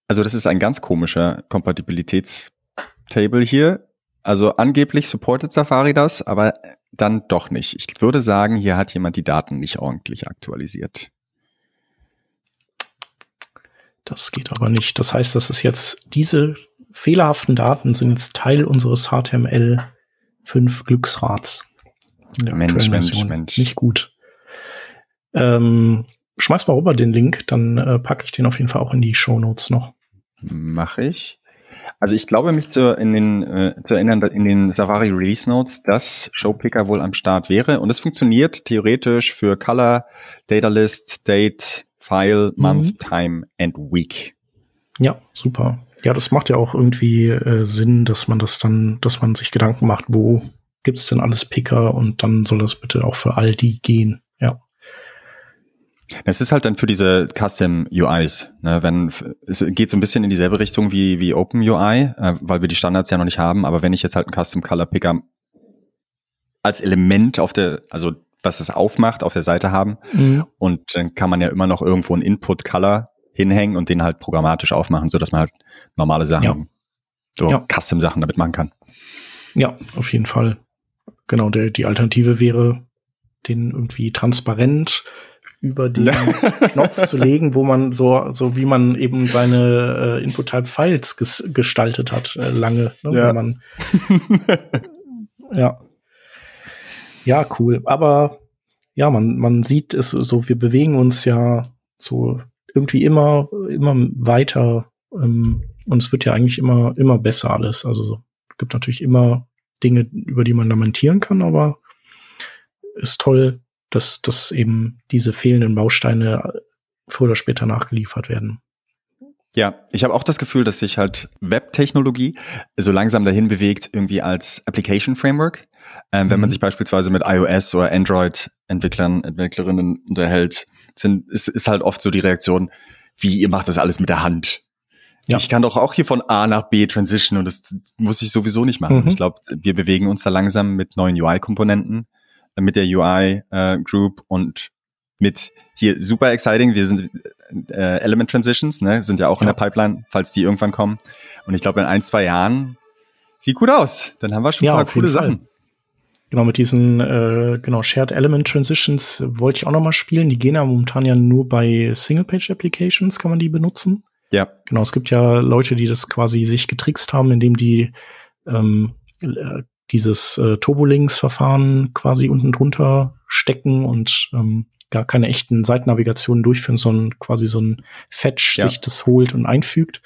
Also das ist ein ganz komischer Kompatibilitätstable hier. Also angeblich supportet Safari das, aber dann doch nicht. Ich würde sagen, hier hat jemand die Daten nicht ordentlich aktualisiert. Das geht aber nicht. Das heißt, das ist jetzt, diese fehlerhaften Daten sind jetzt Teil unseres HTML5 Glücksrats. Mensch, Mensch, Mensch. Nicht gut. Ähm, schmeiß mal rüber den Link, dann äh, packe ich den auf jeden Fall auch in die Show Notes noch. Mache ich. Also ich glaube mich zu, in den, äh, zu erinnern, in den Safari Release Notes, dass Showpicker wohl am Start wäre. Und es funktioniert theoretisch für Color, Data List, Date, File, Month, mhm. Time and Week. Ja, super. Ja, das macht ja auch irgendwie äh, Sinn, dass man das dann, dass man sich Gedanken macht, wo gibt's denn alles Picker und dann soll das bitte auch für all die gehen. Ja. Es ist halt dann für diese Custom UIs, ne, wenn es geht so ein bisschen in dieselbe Richtung wie wie Open UI, äh, weil wir die Standards ja noch nicht haben. Aber wenn ich jetzt halt einen Custom Color Picker als Element auf der, also was es aufmacht, auf der Seite haben mhm. und dann kann man ja immer noch irgendwo einen Input Color hinhängen und den halt programmatisch aufmachen, so dass man halt normale Sachen, ja. so ja. Custom Sachen damit machen kann. Ja, auf jeden Fall. Genau, der, die Alternative wäre, den irgendwie transparent über den Knopf zu legen, wo man so, so wie man eben seine äh, Input-Type-Files ges gestaltet hat, äh, lange. Ne, ja. Man, ja. Ja, cool. Aber ja, man, man sieht es so, wir bewegen uns ja so irgendwie immer, immer weiter. Ähm, und es wird ja eigentlich immer, immer besser alles. Also es gibt natürlich immer Dinge, über die man lamentieren kann, aber ist toll, dass, dass eben diese fehlenden Bausteine früher oder später nachgeliefert werden. Ja, ich habe auch das Gefühl, dass sich halt Web-Technologie so langsam dahin bewegt, irgendwie als Application Framework. Ähm, mhm. Wenn man mhm. sich beispielsweise mit iOS oder Android-Entwicklern, Entwicklerinnen unterhält, sind, ist, ist halt oft so die Reaktion, wie ihr macht das alles mit der Hand. Ja. Ich kann doch auch hier von A nach B transition und das muss ich sowieso nicht machen. Mhm. Ich glaube, wir bewegen uns da langsam mit neuen UI-Komponenten mit der UI äh, Group und mit hier super exciting. Wir sind äh, Element Transitions, ne, sind ja auch ja. in der Pipeline, falls die irgendwann kommen. Und ich glaube, in ein, zwei Jahren sieht gut aus. Dann haben wir schon ja, ein paar coole Sachen. Genau, mit diesen äh, genau Shared Element Transitions wollte ich auch noch mal spielen. Die gehen ja momentan ja nur bei Single-Page Applications, kann man die benutzen. Ja. Genau, es gibt ja Leute, die das quasi sich getrickst haben, indem die ähm, äh, dieses äh, Turbolinks-Verfahren quasi unten drunter stecken und ähm, gar keine echten Seitennavigationen durchführen, sondern quasi so ein Fetch ja. sich das holt und einfügt.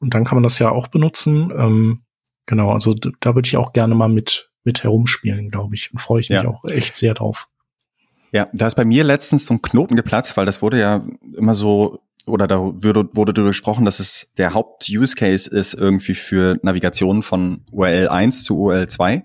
Und dann kann man das ja auch benutzen. Ähm, Genau, also da würde ich auch gerne mal mit, mit herumspielen, glaube ich. Und freue ich mich ja. auch echt sehr drauf. Ja, da ist bei mir letztens so ein Knoten geplatzt, weil das wurde ja immer so, oder da wurde, wurde darüber gesprochen, dass es der Haupt-Use-Case ist irgendwie für Navigation von URL 1 zu URL 2.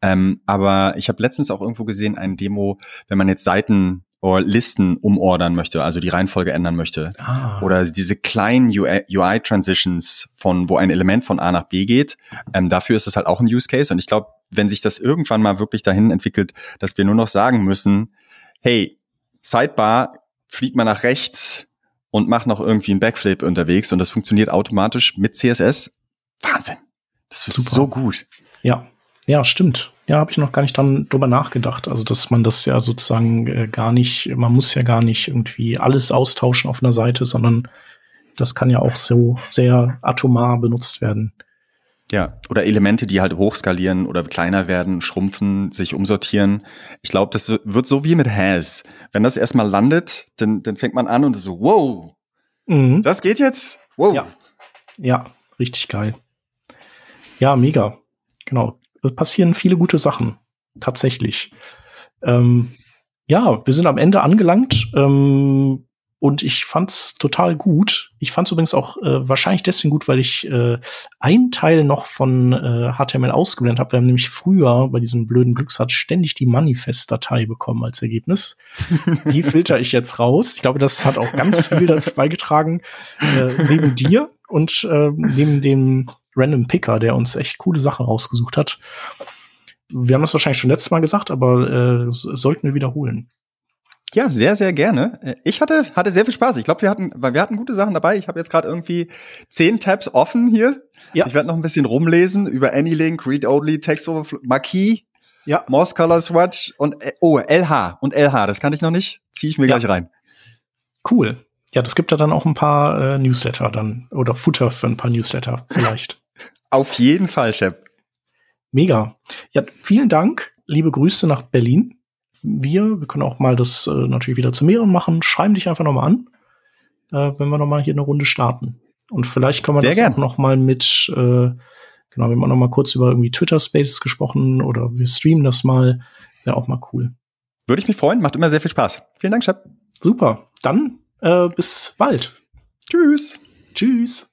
Ähm, aber ich habe letztens auch irgendwo gesehen, ein Demo, wenn man jetzt Seiten oder Listen umordern möchte, also die Reihenfolge ändern möchte. Ah. Oder diese kleinen UI-Transitions von, wo ein Element von A nach B geht. Ähm, dafür ist es halt auch ein Use Case. Und ich glaube, wenn sich das irgendwann mal wirklich dahin entwickelt, dass wir nur noch sagen müssen, hey, Sidebar, flieg mal nach rechts und mach noch irgendwie einen Backflip unterwegs und das funktioniert automatisch mit CSS. Wahnsinn. Das wird Super. so gut. Ja, ja, stimmt. Ja, habe ich noch gar nicht dran drüber nachgedacht. Also, dass man das ja sozusagen äh, gar nicht, man muss ja gar nicht irgendwie alles austauschen auf einer Seite, sondern das kann ja auch so sehr atomar benutzt werden. Ja, oder Elemente, die halt hochskalieren oder kleiner werden, schrumpfen, sich umsortieren. Ich glaube, das wird so wie mit Has. Wenn das erstmal landet, dann, dann fängt man an und ist so, wow, mhm. das geht jetzt? Wow. Ja. ja, richtig geil. Ja, mega. Genau es passieren viele gute Sachen. Tatsächlich. Ähm, ja, wir sind am Ende angelangt. Ähm, und ich fand's total gut. Ich fand's übrigens auch äh, wahrscheinlich deswegen gut, weil ich äh, einen Teil noch von äh, HTML ausgeblendet habe. Wir haben nämlich früher bei diesem blöden Glückssatz ständig die Manifest-Datei bekommen als Ergebnis. die filter ich jetzt raus. Ich glaube, das hat auch ganz viel dazu beigetragen, äh, neben dir und äh, neben dem Random Picker, der uns echt coole Sachen rausgesucht hat. Wir haben das wahrscheinlich schon letztes Mal gesagt, aber äh, sollten wir wiederholen. Ja, sehr, sehr gerne. Äh, ich hatte, hatte sehr viel Spaß. Ich glaube, wir hatten, wir hatten gute Sachen dabei. Ich habe jetzt gerade irgendwie zehn Tabs offen hier. Ja. Ich werde noch ein bisschen rumlesen über Anylink, Read Only, Text Overflow, Marquis, ja. Morse Color Swatch und äh, oh, LH und LH. Das kann ich noch nicht. Ziehe ich mir ja. gleich rein. Cool. Ja, das gibt ja dann auch ein paar äh, Newsletter dann oder Futter für ein paar Newsletter vielleicht. Auf jeden Fall, Chef. Mega. Ja, vielen Dank. Liebe Grüße nach Berlin. Wir, wir können auch mal das äh, natürlich wieder zu mehreren machen. Schreiben dich einfach nochmal an, äh, wenn wir nochmal hier eine Runde starten. Und vielleicht können wir Sehr das gern. auch noch mal mit, äh, genau, wir haben auch noch mal kurz über irgendwie Twitter Spaces gesprochen oder wir streamen das mal. Wäre auch mal cool. Würde ich mich freuen. Macht immer sehr viel Spaß. Vielen Dank, Chef. Super. Dann äh, bis bald. Tschüss. Tschüss.